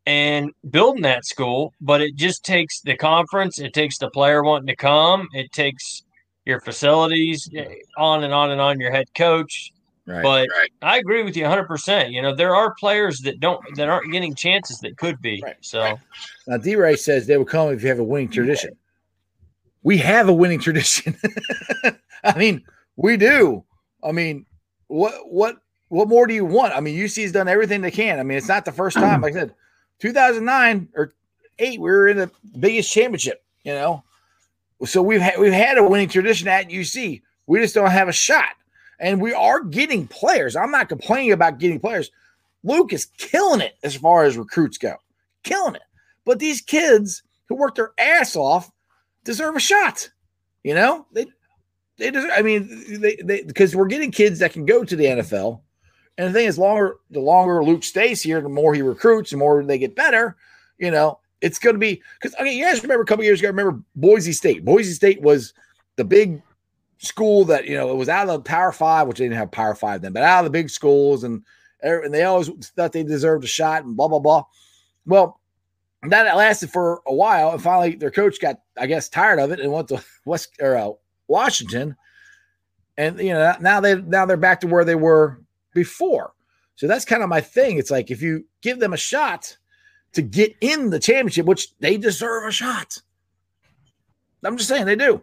and building that school, but it just takes the conference, it takes the player wanting to come, it takes your facilities, on and on and on, your head coach. Right. But I agree with you 100%. You know, there are players that don't that aren't getting chances that could be. Right. So, Now, D Ray says they will come if you have a winning tradition. We have a winning tradition. I mean, we do. I mean, what what what more do you want? I mean, UC's done everything they can. I mean, it's not the first time. Like I said, 2009 or eight, we were in the Big East championship. You know, so we've had we've had a winning tradition at UC. We just don't have a shot, and we are getting players. I'm not complaining about getting players. Luke is killing it as far as recruits go, killing it. But these kids who work their ass off deserve a shot. You know, they they deserve. I mean, they they because we're getting kids that can go to the NFL. And the thing is, longer the longer Luke stays here, the more he recruits, the more they get better. You know, it's going to be because okay, you guys remember a couple years ago. Remember Boise State? Boise State was the big school that you know it was out of the Power Five, which they didn't have Power Five then, but out of the big schools, and and they always thought they deserved a shot, and blah blah blah. Well, that lasted for a while, and finally their coach got, I guess, tired of it and went to West or uh, Washington, and you know now they now they're back to where they were before. So that's kind of my thing. It's like if you give them a shot to get in the championship, which they deserve a shot. I'm just saying they do.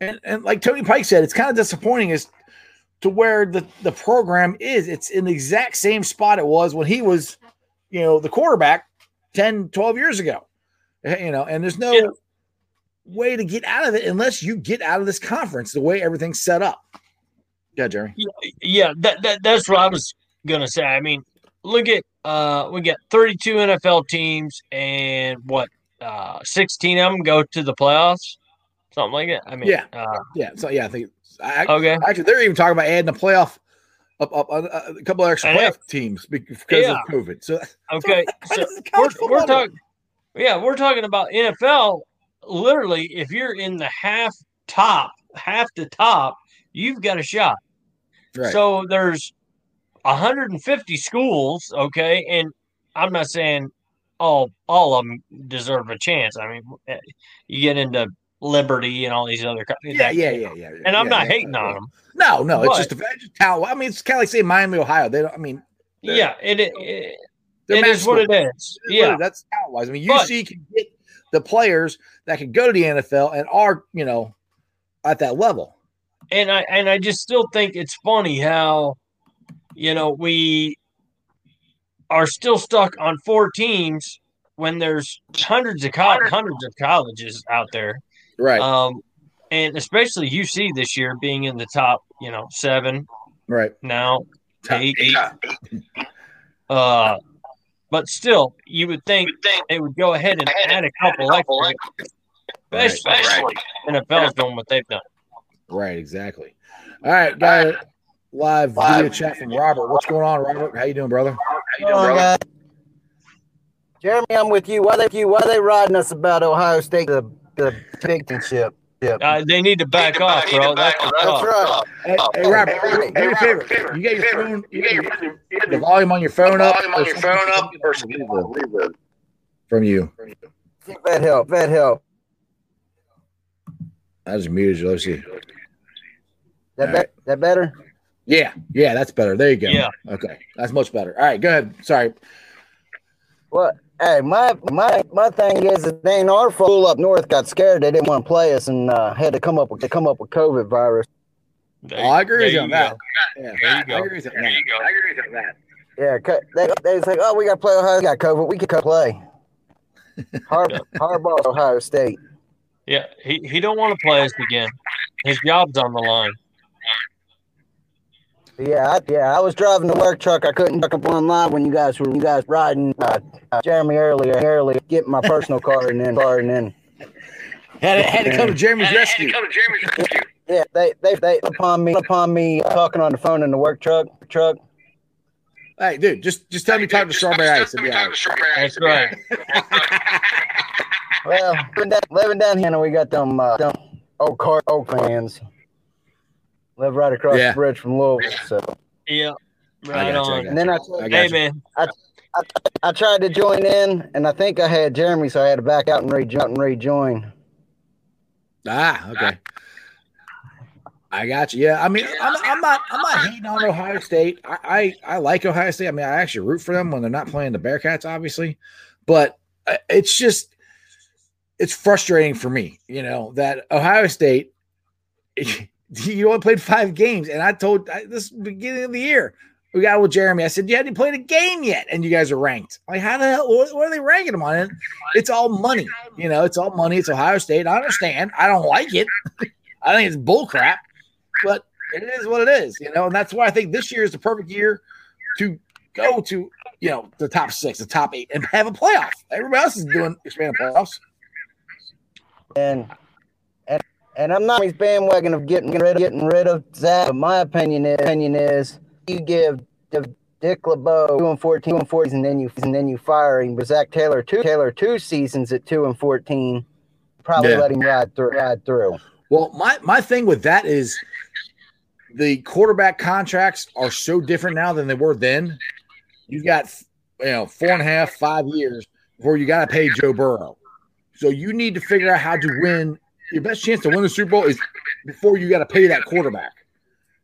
And and like Tony Pike said, it's kind of disappointing as to where the, the program is. It's in the exact same spot it was when he was, you know, the quarterback 10, 12 years ago. Eh, You know, and there's no Yeah. way to get out of it unless you get out of this conference the way everything's set up. Yeah, Jerry. yeah, that, that that's what I was going to say. I mean, look at uh we got 32 NFL teams and what uh 16 of them go to the playoffs. Something like that. I mean, Yeah. Uh, Yeah. So yeah, I think I, okay. actually they're even talking about adding a playoff up, up, uh, a couple of extra playoff teams because Yeah. of COVID. So Okay. So this we're, we're talking yeah we're talking about nfl literally if you're in the half top half the top you've got a shot Right. so there's 150 schools okay and i'm not saying all all of them deserve a chance i mean eh, you get into liberty and all these other co- yeah, that- yeah, yeah, yeah. and i'm yeah, not yeah, hating yeah. on them No, no, it's just, a, it's just talent. I mean, it's kind of like saying Miami, Ohio. They don't. I mean, Yeah. yeah it, it, it, they're it is what it is. yeah it- that's talent wise. I mean, But- UC can get the players that can go to the NFL and are you know at that level. and I and I just still think it's funny how you know we are still stuck on four teams when there's hundreds of co- hundreds of colleges out there, Right. um, and especially UC this year being in the top, you know, seven right. now, Top eight. Uh, but still, you would think they would go ahead and add a couple extra, Right. especially NFL's doing what they've done. Right. Exactly. All right. Got a live video chat from Robert. What's going on, Robert? How you doing, brother? Oh, God. Jeremy, I'm with you. Why they you? Why they riding us about Ohio State the the Big Ten ship? Yep. Uh, they need to back off, bro. That's the That's tough. right. Hey, hey Robert. do me a favor. You got your phone. You got your, the volume on your phone up. volume on your phone up or from you. That help. That help. I just muted you. Let's see. That All right. be- that better? Yeah, yeah, that's better. There you go. Yeah. Okay, that's much better. All right, go ahead. Sorry. What? Hey, my my my thing is it ain't our fault. Up north got scared. They didn't want to play us and uh, had to come up with to come up with COVID virus. There- Oh, I agree with you on that. Yeah, There you I go. agree with you on that. I agree with that. Yeah, they they was like, oh, we got to play Ohio. Got COVID. We could co- play. Har- Harbaugh, Ohio State. Yeah, he, he don't want to play us again. His job's on the line. Yeah, I, yeah. I was driving the work truck. I couldn't duck up online when you guys were you guys riding uh, uh, Jeremy earlier, earlier, getting my personal car and then car and then. Had to, had to come to Jeremy's rescue. Yeah, they they they upon me upon me talking on the phone in the work truck truck. Hey, dude, just just tell me talk to Strawberry Ice. It'll be all right. That's right. Well, living down, living down here, we got them uh, them old car old fans. Live right across Yeah. the bridge from Louisville. So, Yeah, right got you, I on. and then I I Hey you. man, I tried to join in, and I think I had Jeremy, so I had to back out and rejoin and rejoin. Ah, okay. I got you. Yeah, I mean, I'm, I'm not, I'm not hating on Ohio State. I, I, I like Ohio State. I mean, I actually root for them when they're not playing the Bearcats, obviously, but uh, it's just, it's frustrating for me, you know, that Ohio State, you only played five games, and I told I, this beginning of the year, we got with Jeremy. I said you hadn't played a game yet, and you guys are ranked. Like, how the hell? What, what are they ranking them on? And it's all money, you know. It's all money. It's Ohio State. I understand. I don't like it. I think it's bullcrap, but it is what it is, you know. And that's why I think this year is the perfect year to go to, you know, the top six, the top eight, and have a playoff. Everybody else is doing expanded playoffs. and and I'm not always bandwagon of getting rid of getting rid of Zac. But my opinion is, opinion is you give Dick LeBeau two and fourteen and fourteen, and then you and then you fire him. But Zac Taylor two Taylor two seasons at two and fourteen, probably Yeah. let him ride through ride through. Well, my my thing with that is the quarterback contracts are so different now than they were then. You got you know four and a half, five years before you got to pay Joe Burrow. So you need to figure out how to win. Your best chance to win the Super Bowl is before you got to pay that quarterback.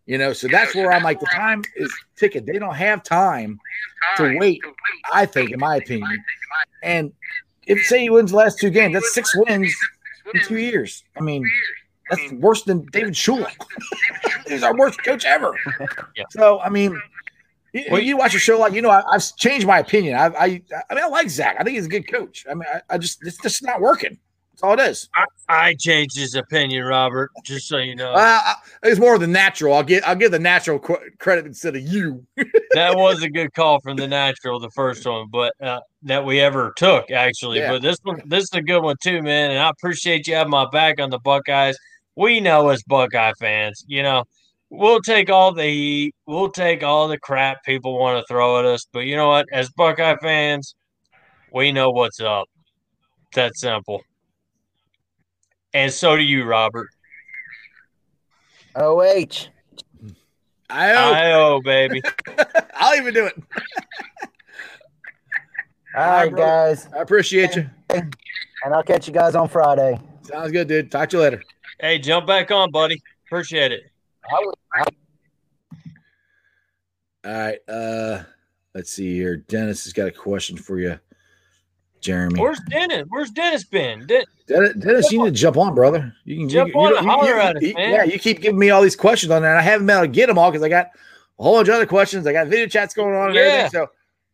You know, so that's where I'm like, the time is ticking. They don't have time to wait. I think, in my opinion, and if say he wins the last two games, that's six wins in two years. I mean, that's worse than David Shula. He's our worst coach ever. So I mean, Well, you watch a show like you know I, I've changed my opinion. I, I I mean I like Zac. I think he's a good coach. I mean I, I just it's just not working. That's all it is. I changed his opinion, Robert. Just so you know, Uh, it's more than natural. I'll get I'll give the natural qu- credit instead of you. that was a good call from the natural, the first one, but uh, that we ever took actually. Yeah. But this one, this is a good one too, man. And I appreciate you having my back on the Buckeyes. We know as Buckeye fans, you know, we'll take all the heat, we'll take all the crap people want to throw at us. But you know what? As Buckeye fans, we know what's up. That simple. And so do you, Robert. Oh H. I hope. I oh baby. I'll even do it. All right, right, guys, I appreciate you. and I'll catch you guys on Friday. Sounds good, dude. Talk to you later. Hey, jump back on, buddy. Appreciate it. All right. Uh let's see here. Dennis has got a question for you, Jeremy. Where's Dennis? Where's Dennis been? Den- Dennis, Dennis, you need to jump on, brother. You can Jump you, on you, and you- holler you- at us, man. Yeah, you keep giving me all these questions on there, and I haven't been able to get them all because I got a whole bunch of other questions. I got video chats going on and Yeah. everything. So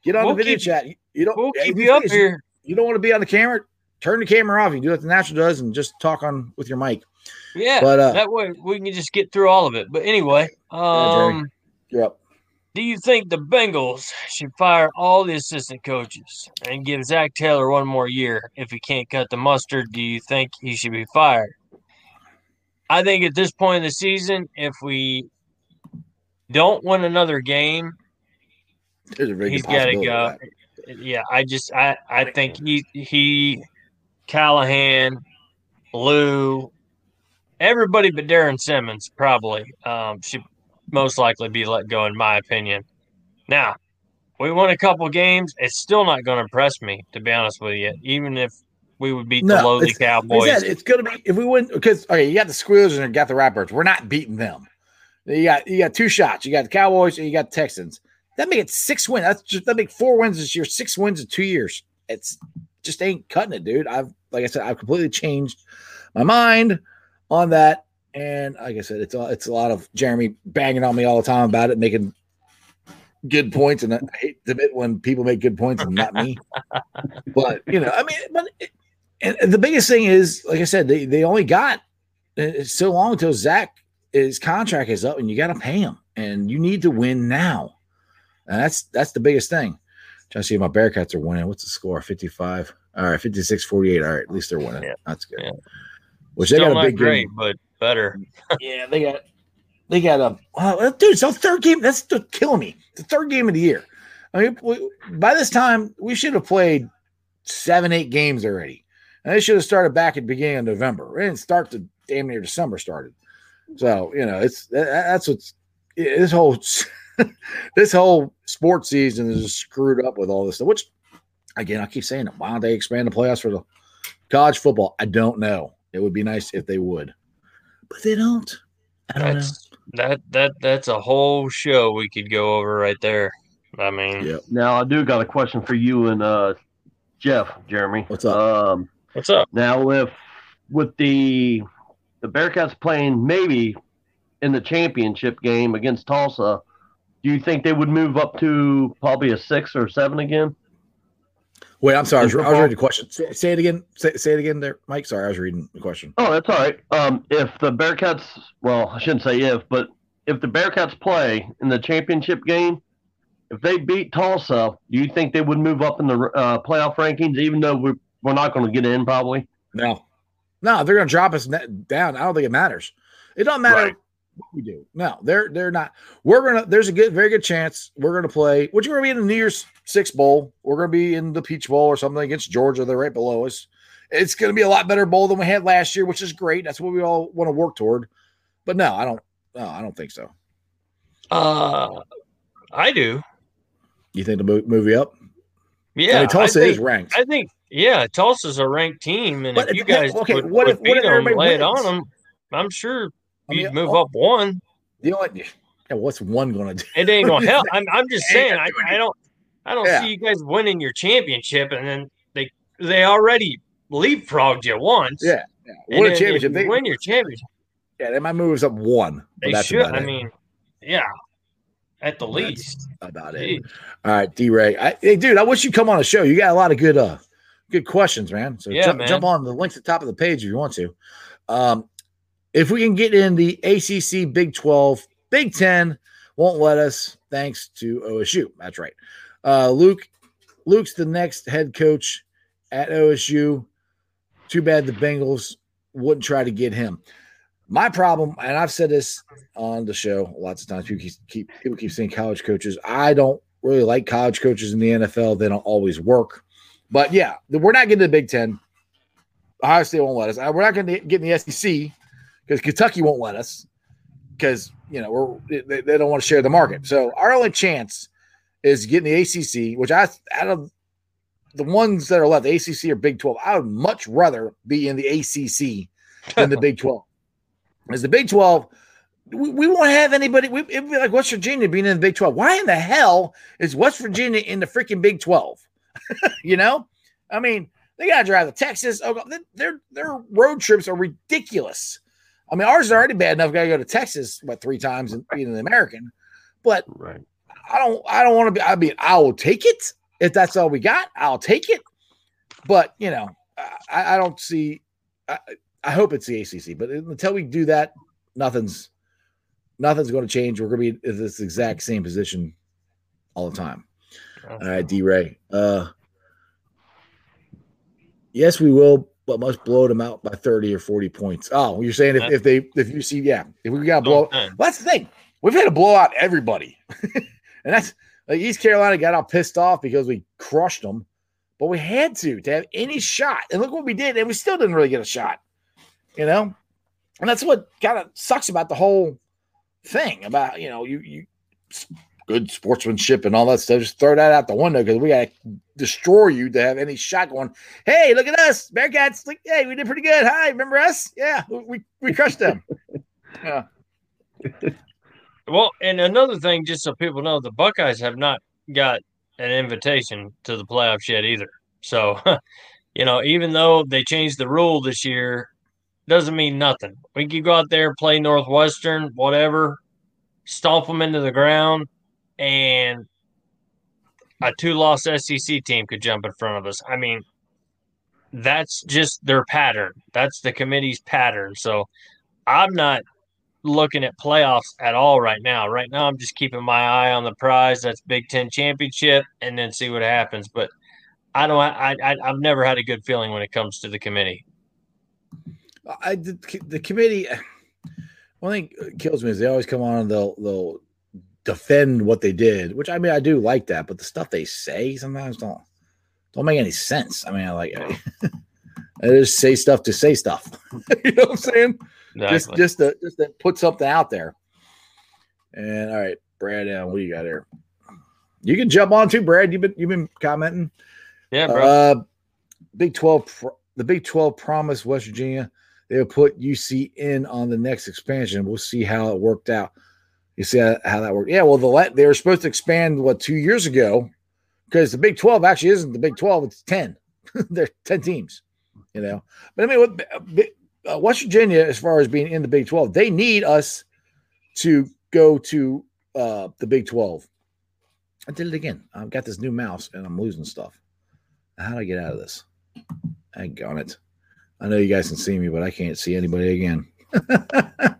get on We'll the video keep- chat. You, you don't. We'll keep you up is, here. You don't want to be on the camera. Turn the camera off. You do what the natural does, and just talk on with your mic. Yeah, But uh, that way we can just get through all of it. But anyway, Yeah, um, you're up. Do you think the Bengals should fire all the assistant coaches and give Zac Taylor one more year if he can't cut the mustard? Do you think he should be fired? I think at this point in the season, if we don't win another game, There's a very he's good got to go. Yeah, I just I I think he he Callahan, Lou, everybody but Darrin Simmons probably um, should most likely be let go in my opinion. Now, we won a couple games. It's still not going to impress me to be honest with you, even if we would beat the No, lowly it's- Cowboys. said, it's gonna be if we win because okay, you got the Squealers and you got the Ratbirds. We're not beating them. You got you got two shots. You got the Cowboys and you got the Texans. That make it six wins. That's just that make four wins this year, six wins in two years. It's just ain't cutting it, dude. I've like I said, I've completely changed my mind on that. And like I said, it's a, it's a lot of Jeremy banging on me all the time about it, making good points, and I hate to admit when people make good points and not me. but you know, I mean, but and the biggest thing is, like I said, they they only got uh, so long until Zac his contract is up, and you got to pay him, and you need to win now. And that's that's the biggest thing. Trying to see if my Bearcats are winning. What's the score? 55. All right, 56 48. All right, at least they're winning. Yeah. That's good. Yeah. Which Still they got a big great, game. but better. Yeah, they got they got um, a oh, dude. So third game that's killing me. The third game of the year. I mean, we, by this time we should have played seven, eight games already, and they should have started back at the beginning of November. It didn't start to damn near December started. So you know, it's that, that's what's this whole this whole sports season is screwed up with all this stuff. Which again, I keep saying it. Why don't they expand the playoffs for the college football? I don't know. It would be nice if they would, but they don't. I don't That's that that that's a whole show we could go over right there. I mean, know. Yep. Now I do got a question for you and uh, Jeff, Jeremy. What's up? Um, what's up? now if with the the Bearcats playing maybe in the championship game against Tulsa, do you think they would move up to probably a six or seven again? Wait, I'm sorry. I was, I was reading the question. Say, say it again. Say, say it again there, Mike. Sorry, I was reading the question. Oh, that's all right. Um, if the Bearcats, well, I shouldn't say if, but if the Bearcats play in the championship game, if they beat Tulsa, do you think they would move up in the uh, playoff rankings, even though we're, we're not going to get in probably? No, no, they're going to drop us down. I don't think it matters. It don't matter Right. What we do. No, they're they're not. We're gonna. There's a good, very good chance we're gonna play. Which we're gonna be in the New Year's Six bowl. We're gonna be in the Peach Bowl or something against Georgia. They're right below us. It's gonna be a lot better bowl than we had last year, which is great. That's what we all want to work toward. But no, I don't. No, I don't think so. Uh, I do. You think the movie up? Yeah, I mean, Tulsa think, is ranked. I think yeah, Tulsa's a ranked team, and But if you guys okay, would, what would if- what beat if them, lay it on them, I'm sure I mean, move oh, up one. The only, yeah, what's one gonna do? It ain't gonna help. I'm, I'm just saying. I, I don't I don't Yeah. see you guys winning your championship, and then they they already leapfrogged you once. Yeah, yeah. What a championship! you They, win your championship. yeah, they might move us up one. They that's should. I it. mean, yeah, at the least. about it. All right, D Ray. Hey, dude, I wish you'd come on the show. You got a lot of good, uh, good questions, man. So Yeah, jump, man. jump on the link at the top of the page if you want to. Um, if we can get in the ACC, Big Twelve, Big Ten, won't let us. Thanks to OSU. That's right. Uh, Luke, Luke's the next head coach at OSU. Too bad the Bengals wouldn't try to get him. My problem, and I've said this on the show lots of times. People keep, keep people keep saying college coaches. I don't really like college coaches in the NFL. They don't always work. But yeah, we're not getting the Big Ten. Ohio State won't let us. Uh, We're not going to get in the SEC because Kentucky won't let us because you know we're they, they don't want to share the market. So our only chance is getting the ACC, which I out of the ones that are left, the ACC or Big Twelve. I would much rather be in the ACC than the Big Twelve. As the Big Twelve, we, we won't have anybody. We, it'd be like West Virginia being in the Big Twelve. Why in the hell is West Virginia in the freaking Big Twelve? you know, I mean, they got to drive to Texas. Oh, their their road trips are ridiculous. I mean, ours is already bad enough. Got to go to Texas what three times and being an American, but Right. I don't I don't want to be. I mean, I will take it if that's all we got. I'll take it, but you know, I, I don't see. I, I hope it's the ACC, but until we do that, nothing's nothing's going to change. We're going to be in this exact same position all the time. All right, D Ray. Uh, yes, we will, but must blow them out by thirty or forty points. Oh, you're saying if, if they if you see yeah if we got blow. Well, that's the thing. We've had to blow out everybody, and that's like East Carolina got all pissed off because we crushed them, but we had to to have any shot. And look what we did, and we still didn't really get a shot. You know, and that's what kind of sucks about the whole thing about you know you you good sportsmanship and all that stuff. Just throw that out the window because we got to destroy you to have any shot going. Hey, look at us, Bearcats! Like, hey, we did pretty good. Hi, remember us? Yeah, we we crushed them. yeah. Well, and another thing, just so people know, the Buckeyes have not got an invitation to the playoffs yet either. So, you know, even though they changed the rule this year, doesn't mean nothing. We could go out there, play Northwestern, whatever, stomp them into the ground, and a two-loss SEC team could jump in front of us. I mean, that's just their pattern. That's the committee's pattern. So I'm not looking at playoffs at all right now. Right now, I'm just keeping my eye on the prize. That's Big Ten championship, and then see what happens. But I don't. I, I I've never had a good feeling when it comes to the committee. I the, the committee. One thing kills me is they always come on and they'll they'll defend what they did, which I mean I do like that, but the stuff they say sometimes don't don't make any sense. I mean, I like I, just say stuff to say stuff. you know what I'm saying? Exactly. Just just to just to put something out there. And all right, Brad, uh, what do you got here? You can jump on too, Brad. You've been you've been commenting. yeah, bro. Uh, Big Twelve, the Big Twelve promised West Virginia they will put UC in on the next expansion. We'll see how it worked out. You see how, that worked? Yeah, well, the they were supposed to expand what two years ago because the Big Twelve actually isn't the Big Twelve; it's ten. They're ten teams, you know. But I mean, what, uh, West Virginia, as far as being in the Big Twelve, they need us to go to uh, the Big Twelve. I did it again. I've got this new mouse and I'm losing stuff. How do I get out of this? I got it. I know you guys can see me, but I can't see anybody again.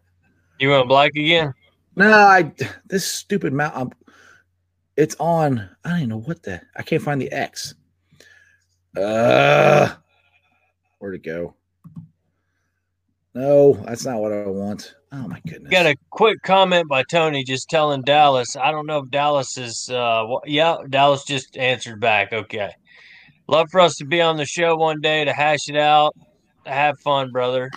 you went black again? No, I this stupid mount. I'm, it's on. I don't even know what the. I can't find the X. Uh, where'd it go? No, that's not what I want. Oh my goodness. Got a quick comment by Tony just telling Dallas. I don't know if Dallas is. Uh, yeah, Dallas just answered back. Okay. Love for us to be on the show one day to hash it out. Have fun, brother.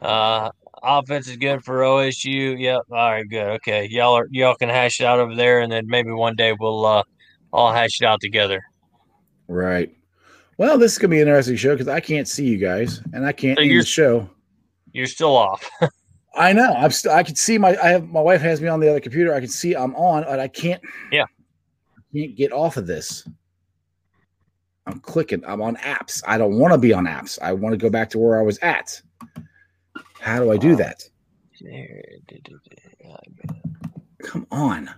Uh, offense is good for OSU. Yep. All right. Good. Okay. Y'all are y'all can hash it out over there, and then maybe one day we'll uh, all hash it out together. Right. Well, this is gonna be an interesting show because I can't see you guys, and I can't So end the show. You're still off. I know. I'm still. I can see my. I have my wife has me on the other computer. I can see I'm on, but I can't. Yeah. I can't get off of this. I'm clicking. I'm on apps. I don't want to be on apps. I want to go back to where I was at. How do I do that? Come on.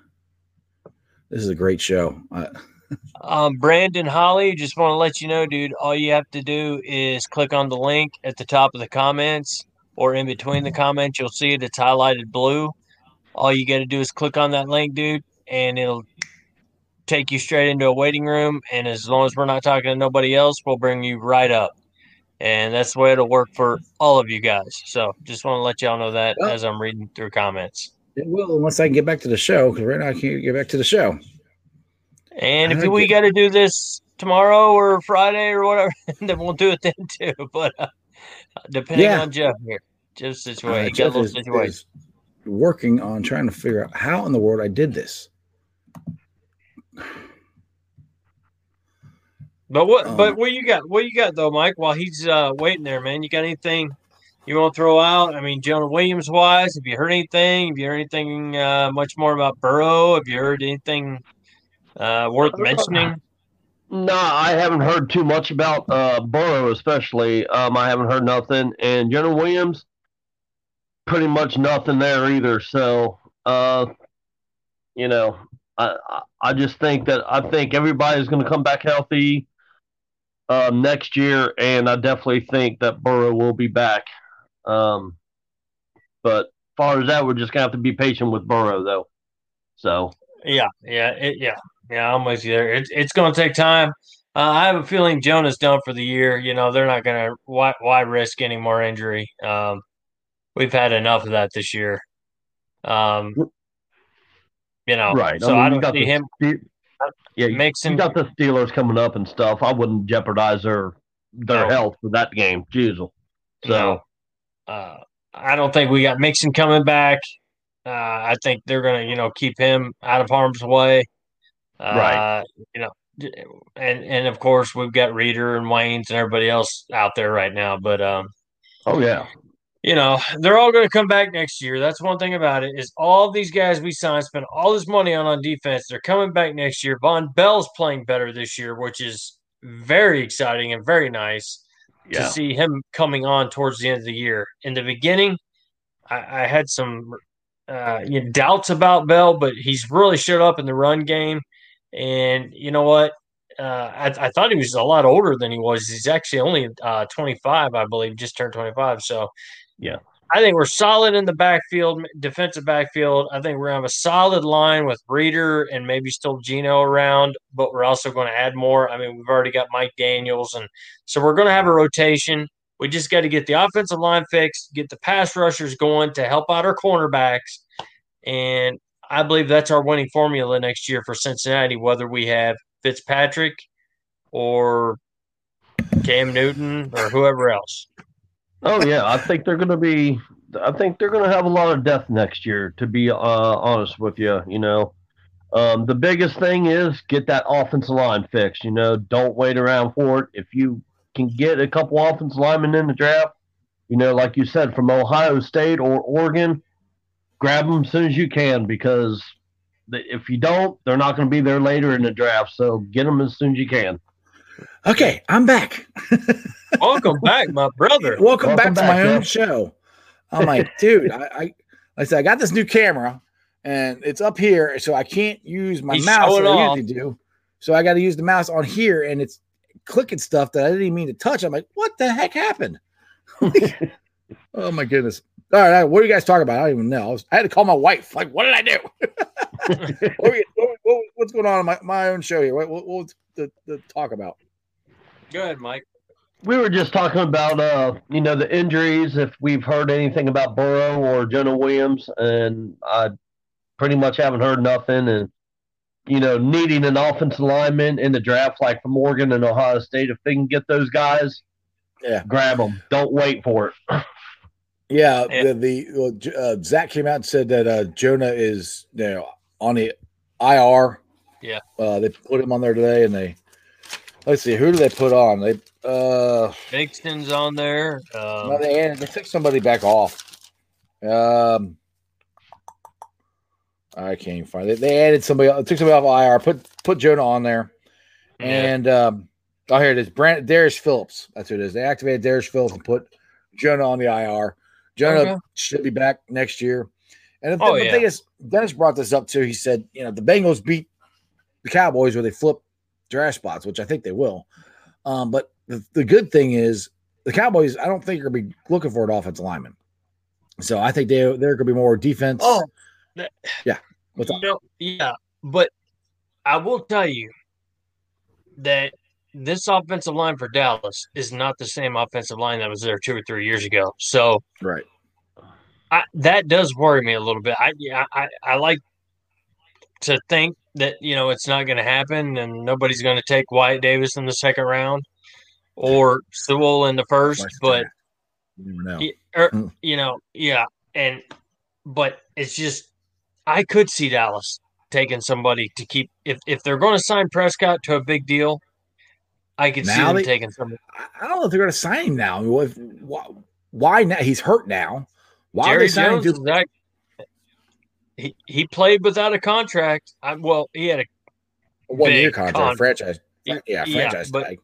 This is a great show. Uh, Um, Brandon Holly, just want to let you know, dude, all you have to do is click on the link at the top of the comments or in between the comments. You'll see it. It's highlighted blue. All you got to do is click on that link, dude, and it'll take you straight into a waiting room. And as long as we're not talking to nobody else, we'll bring you right up. And that's the way it'll work for all of you guys. So just want to let y'all know that Well- as I'm reading through comments. it will unless I can get back to the show because right now I can't get back to the show. And if we got to do this tomorrow or Friday or whatever, then we'll do it then too. But uh, depending Yeah. on Jeff here, Jeff's Uh, situation, a Jeff is, situation. is working on trying to figure out how in the world I did this. But what? um, but what you got? What you got though, Mike? While he's uh, waiting there, man, you got anything you want to throw out? I mean, Jonah Williams wise, have you heard anything? Have you heard anything uh, much more about Burrow? Have you heard anything uh, worth mentioning? No, I haven't heard too much about uh, Burrow, especially. Um, I haven't heard nothing, and Jonah Williams, pretty much nothing there either. So, uh, you know, I I- I just think that I think everybody's going to come back healthy um, next year, and I definitely think that Burrow will be back. Um, but as far as that, we're just gonna have to be patient with Burrow, though. So. Yeah, yeah, it, yeah, yeah. I'm with you there. It's it's going to take time. Uh, I have a feeling Jonah's done for the year. You know, they're not going to why why risk any more injury. Um, we've had enough of that this year. Um, you know, Right. So I mean, I, don't see the him Yeah, you, mixing. you got the Steelers coming up and stuff. I wouldn't jeopardize their their No. health for that game, Jeezel. So No. Uh, I don't think we got Mixon coming back. Uh, I think they're going to, you know, keep him out of harm's way. Uh, Right. You know, and and of course we've got Reader and Waynes and everybody else out there right now. But um, oh yeah, you know, they're all going to come back next year. That's one thing about it is all these guys we signed spent all this money on on defense. They're coming back next year. Vonn Bell's playing better this year, which is very exciting and very nice to see him coming on towards the end of the year. In the beginning, I, I had some uh, you know, doubts about Bell, but he's really showed up in the run game. And you know what? Uh, I, I, thought he was a lot older than he was. He's actually only uh, 25, I believe, just turned 25. So, yeah, I think we're solid in the backfield, defensive backfield. I think we're to have a solid line with Reader and maybe still Geno around, but we're also going to add more. I mean, we've already got Mike Daniels, and so we're going to have a rotation. We just got to get the offensive line fixed, get the pass rushers going to help out our cornerbacks, and I believe that's our winning formula next year for Cincinnati. Whether we have Fitzpatrick or Cam Newton or whoever else. Oh yeah, I think they're going to be. I think they're going to have a lot of death next year. To be uh, honest with you, you know, um, the biggest thing is get that offensive line fixed. You know, don't wait around for it. If you can get a couple offensive linemen in the draft, you know, like you said, from Ohio State or Oregon, grab them as soon as you can because if you don't, they're not going to be there later in the draft. So get them as soon as you can. Okay, I'm back. Welcome back, my brother. Welcome, Welcome back, back, to my own show. I'm like, dude, I, I, I said I got this new camera and it's up here, so I can't use my He's mouse like I usually do. So I got to use the mouse on here, and it's clicking stuff that I didn't even mean to touch. I'm like, what the heck happened? oh my goodness! All right, what are you guys talking about? I don't even know. I, was, I had to call my wife. Like, what did I do? what, what, what's going on in my, my own show here? What, what's the, the talk about? Go ahead, Mike. We were just talking about, uh, you know, the injuries. If we've heard anything about Burrow or Jonah Williams, and I pretty much haven't heard nothing. And you know, needing an offensive lineman in the draft, like from Oregon and Ohio State, if they can get those guys, yeah, grab them. Don't wait for it. yeah, the, the uh, Zac came out and said that uh, Jonah is you know on the IR. Yeah, uh, they put him on there today, and they let's see who do they put on? They uh Mixon's on there. Um, no, they they took somebody back off. Um, I can't find it. They added somebody, took somebody off IR, put put Jonah on there, yeah. and um, oh here it is, Brand Darius Phillips. That's who it is. They activated Darius Phillips and put Jonah on the IR. Jonah okay. should be back next year. And the, oh, the yeah. thing is, Dennis brought this up too. He said, you know, the Bengals beat the Cowboys where they flip draft spots, which I think they will. Um, but the, the good thing is the Cowboys, I don't think are going to be looking for an offensive lineman. So I think they they're going to be more defense. Oh, yeah. What's you know, yeah, but I will tell you that this offensive line for Dallas is not the same offensive line that was there two or three years ago. So, right, I, that does worry me a little bit. I, I, I like to think that you know it's not going to happen, and nobody's going to take Wyatt Davis in the second round or Sewell in the first. But you, know. Er, mm. you know, yeah, and but it's just I could see Dallas taking somebody to keep if if they're going to sign Prescott to a big deal. I could now see them they, taking somebody. I don't know if they're going to sign him now. why, why now? He's hurt now. Why Jerry are they signing Jones he, he played without a contract. I, well, he had a one year contract, con- franchise. Yeah, yeah franchise yeah, tag.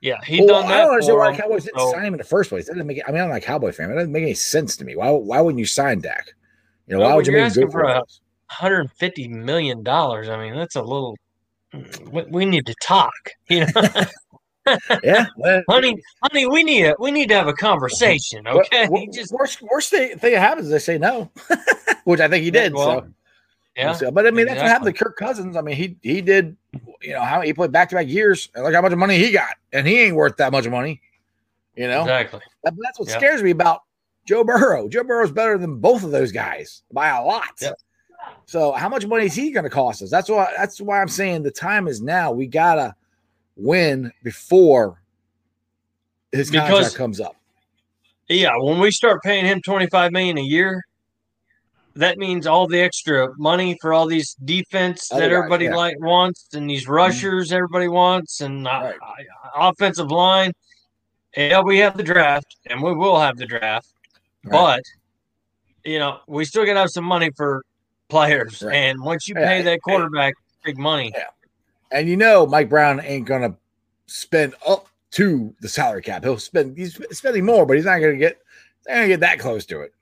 Yeah, he well, done that. I don't understand why Cowboys didn't so, sign him in the first place. That doesn't make. I mean, I'm not a Cowboy fan. It doesn't make any sense to me. Why? Why wouldn't you sign Dak? You know, well, why would you make him for 150 million dollars? I mean, that's a little. We, we need to talk. You know. yeah, honey, honey, we need a, we need to have a conversation. Okay, well, just worst worst thing, thing that happens is they say no, which I think he did. Well, so. Yeah, so, but I mean exactly. that's what happened to Kirk Cousins. I mean he he did, you know how he played back to back years. Look how much money he got, and he ain't worth that much money. You know exactly. That, that's what scares me about Joe Burrow. Joe Burrow's better than both of those guys by a lot. So how much money is he going to cost us? That's why that's why I'm saying the time is now. We gotta win before his because, contract comes up. Yeah, when we start paying him 25 million a year, that means all the extra money for all these defense Other that everybody yeah. like wants and these mm-hmm. rushers mm-hmm. everybody wants and uh, right. offensive line. Yeah, we have the draft and we will have the draft. Right. But you know, we still gotta have some money for players. Right. And once you pay yeah. that quarterback big money. Yeah. And you know Mike Brown ain't gonna spend up to the salary cap. He'll spend he's spending more, but he's not gonna get not gonna get that close to it.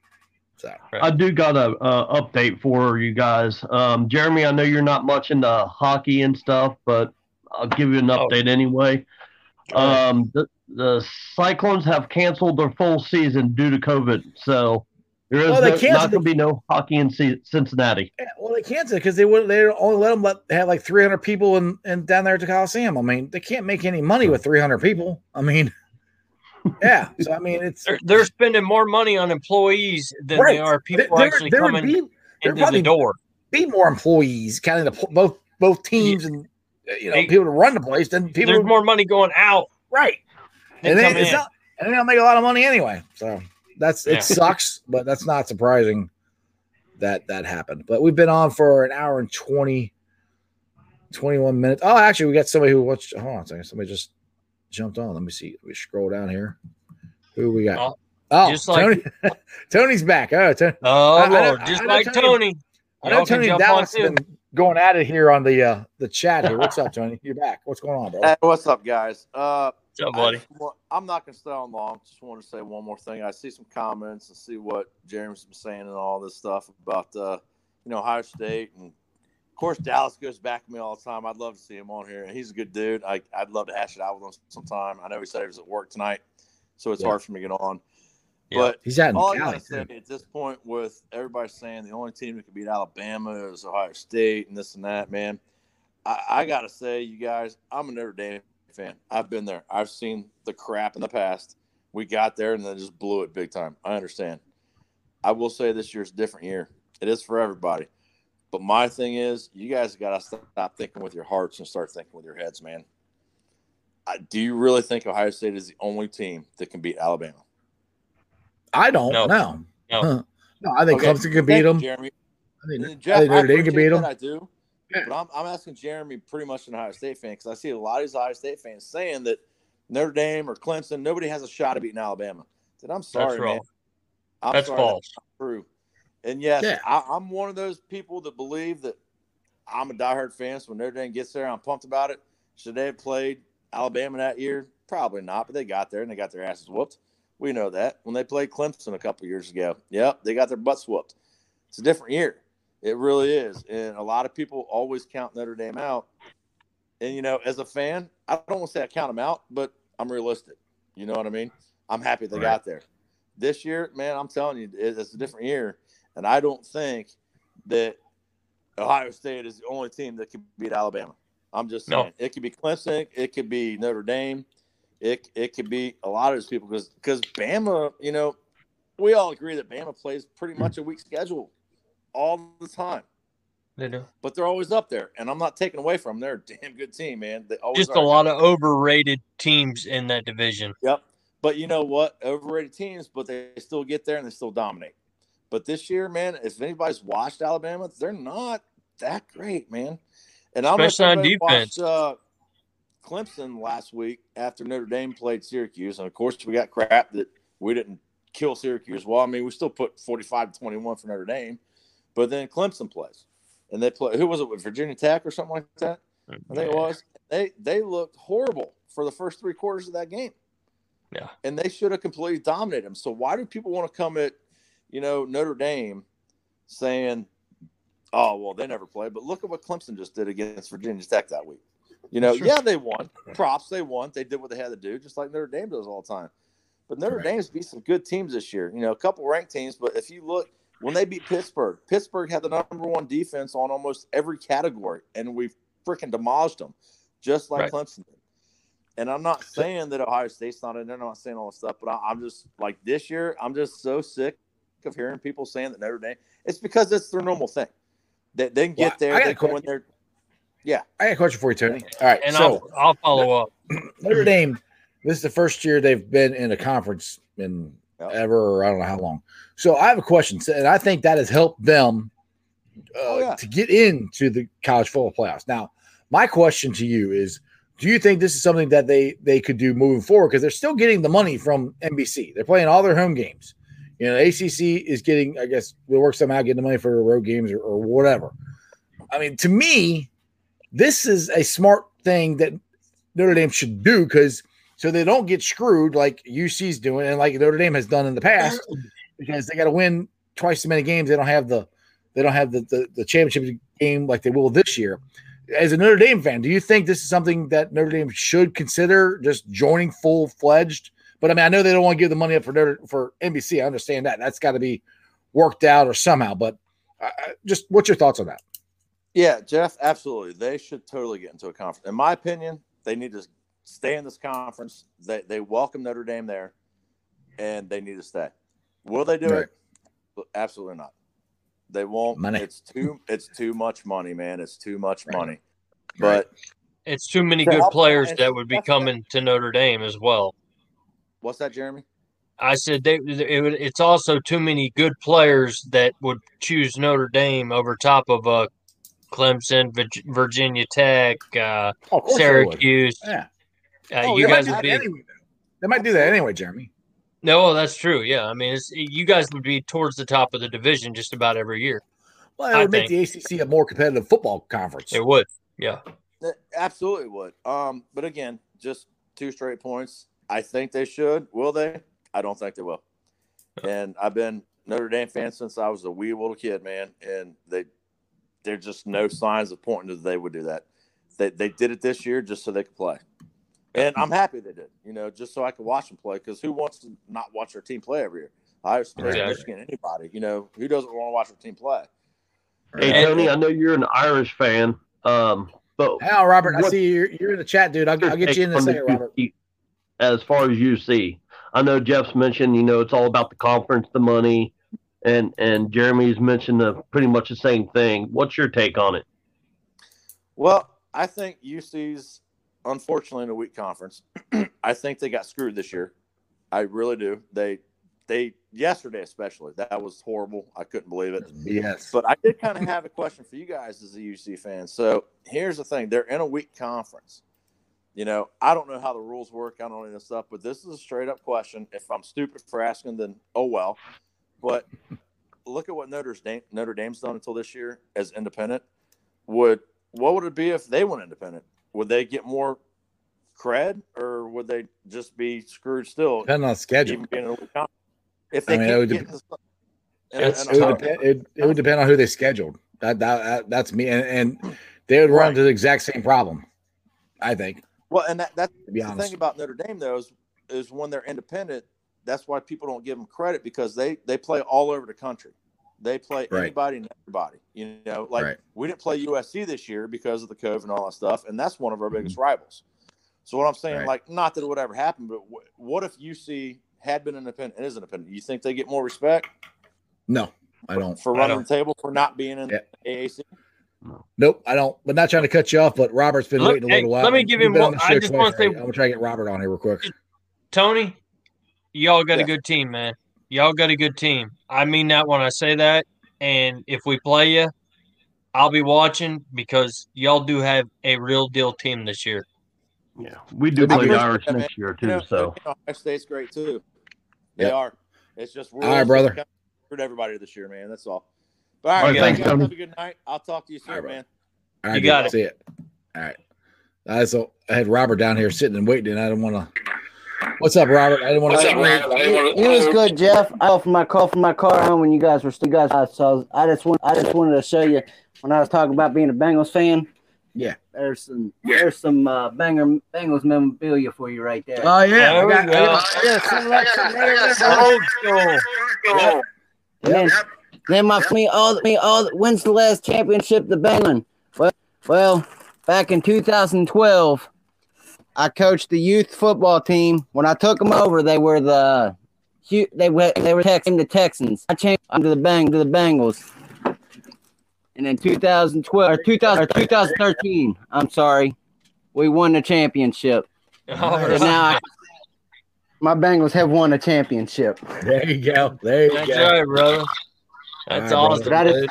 So I do got a, a update for you guys. Um, Jeremy, I know you're not much into hockey and stuff, but I'll give you an Oh. update anyway. Um, the, the Cyclones have canceled their full season due to COVID, so there is Oh, they no, canceled not going to be no hockey in C- Cincinnati. Yeah, well, they can't because they would. They only let them let have like 300 people in, in down there at the Coliseum. I mean, they can't make any money with 300 people. I mean, yeah. So I mean, it's They're, they're spending more money on employees than Right. they are people there, actually there would coming be there into probably the door. be more employees, kind of the, both both teams and uh, you know They- people to run the place than people. There's more money going out right, and they, coming it's not, and they don't make a lot of money anyway. So that's it Yeah. sucks, but that's not surprising that that happened. But we've been on for an hour and 20, 21 minutes. Oh, actually, we got somebody who watched. Hold on a second. Somebody just jumped on. Let me see. Let me scroll down here. Who we got? Oh, Oh, just like- Tony. Tony's back. Oh, Tony. Oh I- I know- Lord, just I know like Tony- Tony. I know Y'all Tony Dallas has been going at it here on the uh the chat here. What's up, Tony? You're back. What's going on, bro? Hey, what's up, guys? Uh, What's up, I buddy? just wa- I'm not going to stay on long. Just want to say one more thing. I see some comments and see what Jeremy's been saying and all this stuff about, uh, you know, Ohio State. And of course, Dallas goes back to me all the time. I'd love to see him on here. And he's a good dude. I, I'd love to hash it out with him sometime. I know he said he was at work tonight, so it's Yeah. hard for me to get on. Yeah. But He's out in all I Cali. gotta say at this point, with everybody saying the only team that could beat Alabama is Ohio State and this and that, man, I, I gotta say, you guys, I'm a Notre Dame fan. I've been there. I've seen the crap in the past. We got there and then just blew it big time. I understand. I will say this year's a different year. It is for everybody. But my thing is, you guys got to stop thinking with your hearts and start thinking with your heads, man. I, do you really think Ohio State is the only team that can beat Alabama? I don't know. No. Huh. No, I think Okay. Clemson could beat them. Jeremy. I think, And I Jeff, think Notre Dame could appreciate beat them. I do. Yeah. But hmm. I'm, I'm asking Jeremy pretty much an Ohio State fan because I see a lot of these Ohio State fans saying that Notre Dame or Clemson, nobody has a shot of beating Alabama. Then I'm sorry, That's man. I'm That's sorry, false. not true. And yes, Yeah. I, I'm one of those people that believe that I'm a diehard fan. So when Notre Dame gets there, I'm pumped about it. Should they have played Alabama that year? Probably not, but they got there and they got their asses whooped. We know that. When they played Clemson a couple years ago, yep, they got their butts whooped. It's a different year. It really is. And a lot of people always count Notre Dame out. And, you know, as a fan, I don't want to say I count them out, but I'm realistic. You know what I mean? I'm happy they Right. got there. This year, man, I'm telling you, it's a different year. And I don't think that Ohio State is the only team that can beat Alabama. I'm just No. saying it could be Clemson, it could be Notre Dame, it it could be a lot of those people because because Bama, you know, we all agree that Bama plays pretty much a weak schedule all the time, They do. but they're always up there, and I'm not taking away from them. They're a damn good team, man. They always Just a lot of overrated teams in that division. Yep. But you know what? Overrated teams, but they still get there and they still dominate. But this year, man, if anybody's watched Alabama, they're not that great, man. And I'm Especially on defense. Watched, uh, Clemson last week after Notre Dame played Syracuse, and of course we got crap that we didn't kill Syracuse. Well, I mean, we still put 45 to 21 for Notre Dame, but then Clemson plays, and they play. Who was it with Virginia Tech or something like that? I think it was. They they looked horrible for the first three quarters of that game. Yeah. And they should have completely dominated them. So why do people want to come at, you know, Notre Dame saying, Oh, well, they never played. But look at what Clemson just did against Virginia Tech that week. You know, Sure. yeah, they won. Props, they won. They did what they had to do, just like Notre Dame does all the time. But Notre Correct. Dame's beat some good teams this year. You know, a couple ranked teams. But if you look, when they beat Pittsburgh, Pittsburgh had the number one defense on almost every category, and we freaking demolished them, just like Right. Clemson did. And I'm not saying that Ohio State's not in there. I'm not saying all this stuff, but I, I'm just like this year, I'm just so sick of hearing people saying that Notre Dame. It's because it's their normal thing. They, they can get Well, there. I got They a can win question. their I got a question for you, Tony. All right, And so I'll I'll follow up. Notre Dame, this is the first year they've been in a conference in Yep. ever, or I don't know how long. So I have a question, and I think that has helped them uh, Oh, yeah. to get into the college football playoffs. Now, my question to you is: Do you think this is something that they they could do moving forward? Because they're still getting the money from NBC. They're playing all their home games. You know, ACC is getting, I guess, they work somehow getting the money for road games or, or whatever. I mean, to me, this is a smart thing that Notre Dame should do because so they don't get screwed like UC's doing and like Notre Dame has done in the past because they got to win twice as many games. They don't have the they don't have the, the the championship game like they will this year. As a Notre Dame fan, do you think this is something that Notre Dame should consider just joining full fledged? But I mean, I know they don't want to give the money up for Notre, for NBC. I understand that. That's got to be worked out or somehow. But uh, just what's your thoughts on that? Yeah, Jeff, absolutely. They should totally get into a conference. In my opinion, they need to stay in this conference. They they welcome Notre Dame there, and they need to stay. Will they do Right. it? Absolutely not. They won't. Money. It's too it's too much money, man. It's too much Right. money. Right. But It's too many To good players that would be coming to Notre Dame as well. what's that, Jeremy? I said they, it, it's also too many good players that would choose Notre Dame over top of uh, Clemson, Virginia Tech, uh, Oh, of course they would. Syracuse. Yeah. Uh, Oh, you guys I would be Anyway, they might do that anyway, Jeremy. No, that's true. Yeah, I mean, it's, you guys would be towards the top of the division just about every year. Well, it I would make the ACC a more competitive football conference. It would. Yeah. It absolutely would. Um, but again, just two straight points. I think they should. Will they? I don't think they will. And I've been Notre Dame fan since I was a wee little kid, man. And they, there's just no signs of pointing that they would do that. They, they did it this year just so they could play. And I'm happy they did. You know, just so I could watch them play. Because who wants to not watch their team play every year? Ohio State, Exactly. Michigan, anybody. You know, who doesn't want to watch their team play? Hey Tony, I know you're an Irish fan, um, but Now, Robert, I see you're, you're in the chat, dude. I'll, I'll get you in in the second, Robert. As far as UC, I know Jeff's mentioned, you know, it's all about the conference, the money, and and Jeremy's mentioned the, pretty much the same thing. What's your take on it? Well, I think UC's unfortunately in a weak conference. I think they got screwed this year. I really do. They they yesterday especially that was horrible. I couldn't believe it. Yes. But I did kind of have a question for you guys as a UC fan. So here's the thing: they're in a weak conference. You know, I don't know how the rules work. I don't know any of this stuff, but this is a straight up question. If I'm stupid for asking, then oh well. But look at what Notre Dame Notre Dame's done until this year as independent. Would what would it be if they went independent? Would they get more cred, or would they just be screwed still? Depending on schedule. Even being in a weak? If they I mean, it would the- It's It would, depend, it, it would depend on who they scheduled. That, that, that that's me, and, and they would run Right. into the exact same problem. I think, Well, and that, that's the honest. thing about Notre Dame though is, is when they're independent, that's why people don't give them credit because they they play all over the country. They play Right. anybody and everybody. You know, like Right. we didn't play USC this year because of the COVID and all that stuff, and that's one of our mm-hmm. biggest rivals. So what I'm saying, Right. like, not that it would ever happen, but w- what if UC had been independent and is independent? You think they get more respect No, I don't. for I running don't. the table for not being in Yeah. AAC? Nope, I don't. But not trying to cut you off. But Robert's been Look, waiting a hey, little while. let me give You've him one- I just want to say, I'm gonna try to get Robert on here real quick. Tony, y'all got Yeah. a good team, man. Y'all got a good team. I mean that when I say that. And if we play you, I'll be watching because y'all do have a real deal team this year. Yeah, we do play the Irish that, man. next year too. You know, so you know, Ohio State's great too. They Yep. are. It's just rules All right, brother. kinda everybody this year, man. That's all. But all All right, right, guys, thanks, you guys Tony. have a good night. I'll talk to you soon, All right, bro. man. All right, You got dude, it. See it. All right. Uh, so I had Robert down here sitting and waiting, and I didn't want to. What's up, Robert? I didn't want to. It, it was good, Jeff. I off my call from my car home when you guys were still guys. So I just want I just wanted to show you when I was talking about being a Bengals fan. Yeah. There's some there's some uh, banger Bengals memorabilia for you right there. Oh yeah, There I we got, I go. got, I got some of that shit right there, bro. Old school. Then, then my me all me all when's the last championship the Bengals? Well, well, back in 2012, I coached the youth football team. When I took them over, they were the they were they were texting the Texans. I changed them to the bang to the Bengals. And in 2012 or 2000 or 2013, I'm sorry, we won the championship. All And right. now I, my Bengals have won a championship. There you go. There you That's go. right, brother. That's All right, awesome, brother. dude.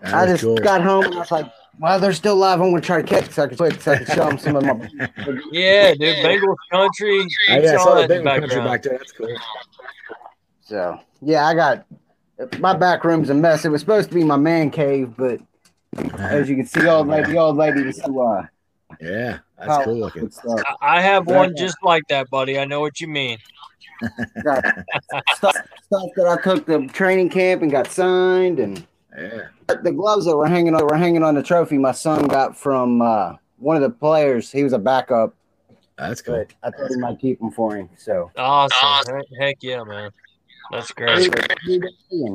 That I just cool. got home and I was like, "Well, they're still alive. I'm gonna try to catch so I can, so I can show them some of my." Yeah, dude. Bengals country. You yeah, I saw saw the that in country back there. That's cool. So yeah, I got my back room's a mess. It was supposed to be my man cave, but as you can see, old lady, old lady was too uh, Yeah, that's cool looking. stuff. I I have one just like that, buddy. I know what you mean. Got stuff, stuff that I took to training camp and got signed, and Yeah. the gloves that were hanging on were hanging on the trophy. My son got from uh, one of the players. He was a backup, That's cool. but I thought he might keep them for him. So Awesome. Heck, heck yeah, man. That's great.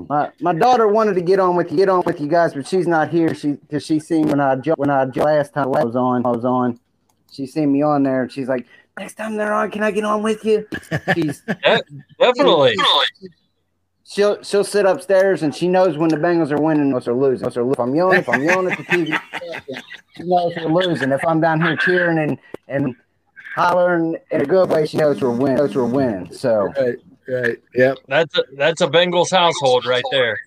my, my daughter wanted to get on with you, get on with you guys, but she's not here. She because she seen when I jo- when I jo- last time I was on, I was on. She seen me on there, and she's like, "Next time they're on, can I get on with you?" She's Definitely. She'll she'll sit upstairs and she knows when the Bengals are winning or they're losing. If I'm yelling, if I'm yelling at the TV, she knows we're losing. If I'm down here cheering and and hollering in a good way, she knows we're winning. Knows we're winning. So Right. Right. Yep. That's a, that's a Bengals household right there.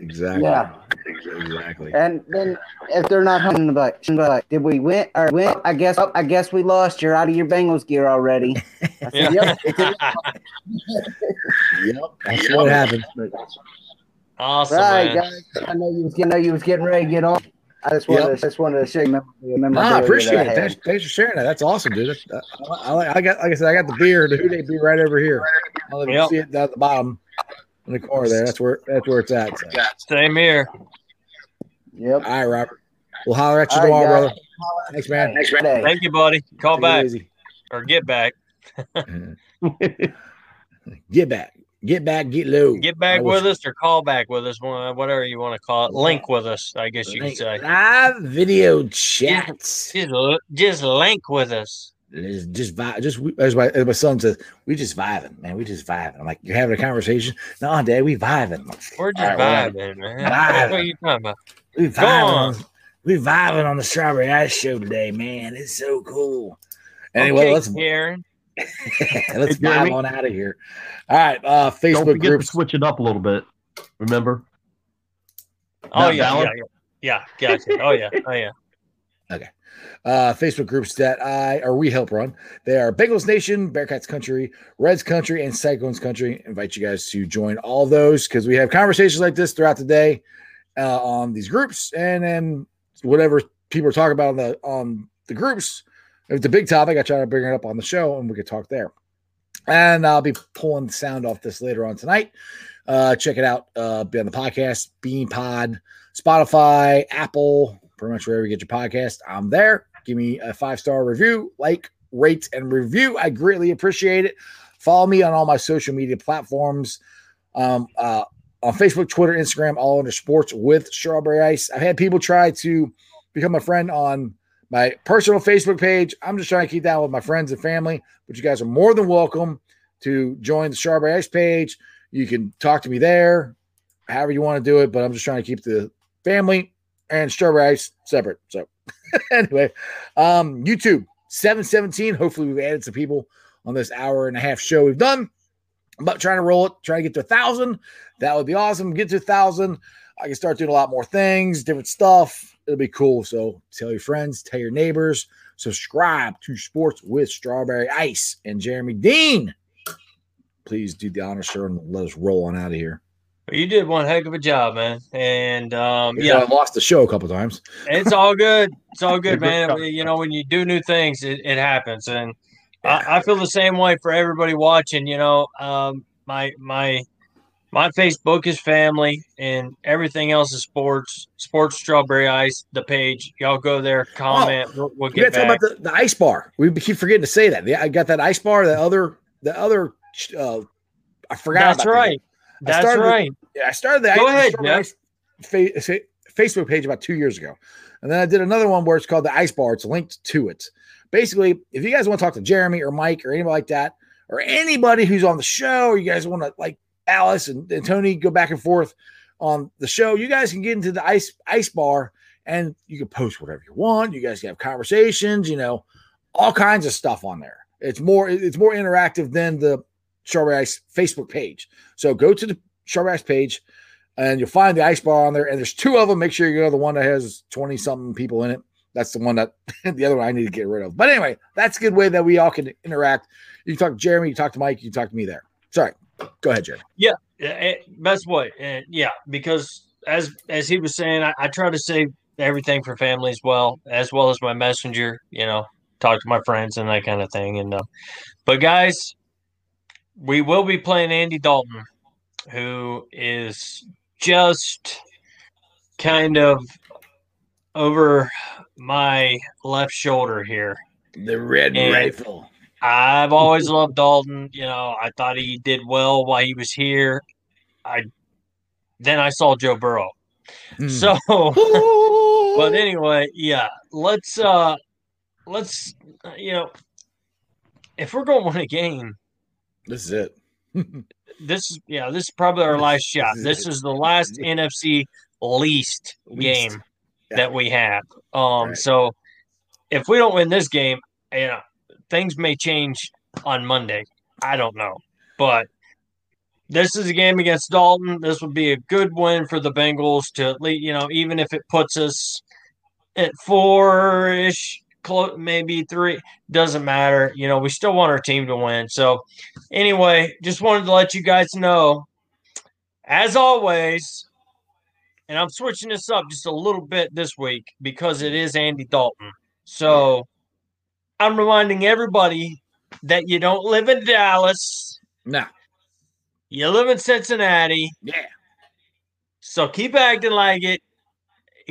Exactly. yeah. Exactly. And then if they're not home, they'll be like, she'll be like, did we win or win? I guess oh, I guess we lost. You're out of your Bengals gear already. I said, Yeah. yep. It's in- Yep. That's what happens. awesome, right, man. guys. I know you was getting, I know you was getting ready to get on. I just wanted, Yep. to, just wanted to show you. Remember, Nah, I appreciate it. Thanks, thanks for sharing that. That's awesome, dude. That's- I, I, I got, like I said, I got the beer, the Who Dey Be right over here. I'll Yep. see it down at the bottom in the corner there. That's where, that's where it's at. So. Same here. Yep. All right, Robert. We'll holler at you All right, tomorrow, guys. brother. Thanks, man. Next day. Thank you, buddy. Call Take back easy. or get back. Get back. Get back. Get low. Get back with us or call back with us, whatever you want to call it. Link with us, I guess you could say. Live video chats. Just, just link with us. Just, just vibe. Just as my, as my son says, we just vibing, man. We just vibing. I'm like, you're having a conversation. No, Dad, we vibing. Like, We're just right, vibing, man. Vibing. What are you talking about? We vibing. on. On, we vibing on the Strawberry Ice Show today, man. It's so cool. Anyway, okay, let's Karen. let's Hey, Jeremy. on out of here. All right, uh, Don't Facebook forget to groups. switch it up a little bit. Remember? Oh Not yeah, valid? yeah, yeah, yeah. Gotcha. Oh yeah, oh yeah. Okay. Uh, Facebook groups that I or we help run. They are Bengals Nation, Bearcats Country, Reds Country, and Cyclones Country. Invite you guys to join all those because we have conversations like this throughout the day uh, on these groups, and then whatever people are talking about on the on the groups. It's a big topic, I try to bring it up on the show, and we could talk there. And I'll be pulling the sound off this later on tonight. Uh, check it out. Uh, be on the podcast, Bean Pod, Spotify, Apple, pretty much wherever you get your podcast. I'm there. Give me a five star review, like, rate, and review. I greatly appreciate it. Follow me on all my social media platforms. Um, uh, on Facebook, Twitter, Instagram, all under sports with strawberry ice. I've had people try to become a friend on my personal Facebook page. I'm just trying to keep that with my friends and family, but you guys are more than welcome to join the Strawberry Ice page. You can talk to me there, however you want to do it, but I'm just trying to keep the family and Strawberry Ice separate. So, anyway, um, YouTube 717. Hopefully, we've added some people on this hour and a half show we've done. But trying to roll it, trying to get to a thousand. That would be awesome. Get to a thousand. I can start doing a lot more things, different stuff. It'll be cool. So tell your friends, tell your neighbors, subscribe to Sports with Strawberry Ice and Jeremy Dean. Please do the honor, sir, and let us roll on out of here. You did one heck of a job, man. And um, Yeah, yeah, I lost the show a couple times. it's all good. It's all good, Good man. You know, when you do new things, it, it happens, and I, I feel the same way for everybody watching. You know, um, my my my Facebook is family, and everything else is sports. Sports Strawberry Ice, the page. Y'all go there, comment. we'll, we'll get back. about the, the ice bar. We keep forgetting to say that. I got that ice bar. The other, the other. Uh, I forgot. That's about right. I That's started right. Yeah, I started the Go ice, ahead, Strawberry Ice fa- fa- Facebook page about two years ago, and then I did another one where it's called the Ice Bar. It's linked to it. Basically, if you guys want to talk to Jeremy or Mike or anybody like that, or anybody who's on the show, or you guys want to like Alice and, and Tony go back and forth on the show, you guys can get into the ice ice bar and you can post whatever you want. You guys can have conversations, you know, all kinds of stuff on there. It's more it's more interactive than the Strawberry Ice Facebook page. So go to the Strawberry Ice page and you'll find the ice bar on there. And there's two of them. Make sure you go to the one that has 20 something people in it. That's the one that the other one I need to get rid of. But anyway, that's a good way that we all can interact. You can talk to Jeremy, you can talk to Mike, you can talk to me there. Sorry. Go ahead, Jeremy. Yeah, eh, best way. And yeah, because as as he was saying, I, I try to save everything for family as well, as well as my messenger. You know, talk to my friends and that kind of thing. And uh, but guys, we will be playing Andy Dalton who is just kind of over my left shoulder here. The red And- rifle. I've always loved Dalton. You know, I thought he did well while he was here. I then I saw Joe Burrow. Hmm. So, but anyway, yeah, let's uh let's uh, you know, if we're going to win a game, this is it. this is yeah, this is probably our last shot. This is the last NFC least Least. game Yeah. that we have. Um, Right. so if we don't win this game, you know, things may change on Monday. I don't know, but this is a game against Dalton. This would be a good win for the Bengals to at least, you know, even if it puts us at four ish, close maybe three, doesn't matter. You know, we still want our team to win. So, anyway, just wanted to let you guys know, as always, and I'm switching this up just a little bit this week because it is Andy Dalton. So, I'm reminding everybody that you don't live in Dallas, Nah. you live in Cincinnati. Yeah. So keep acting like it.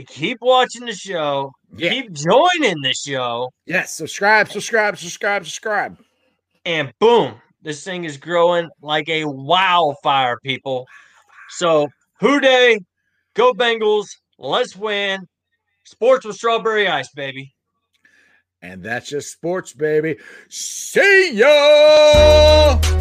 Keep watching the show. Yeah. Keep joining the show. Yes. Subscribe, subscribe, subscribe, subscribe. And boom, this thing is growing like a wildfire, people. So, Who Dey, go Bengals. Let's win. Sports with strawberry ice, baby. And that's just sports, baby. See ya.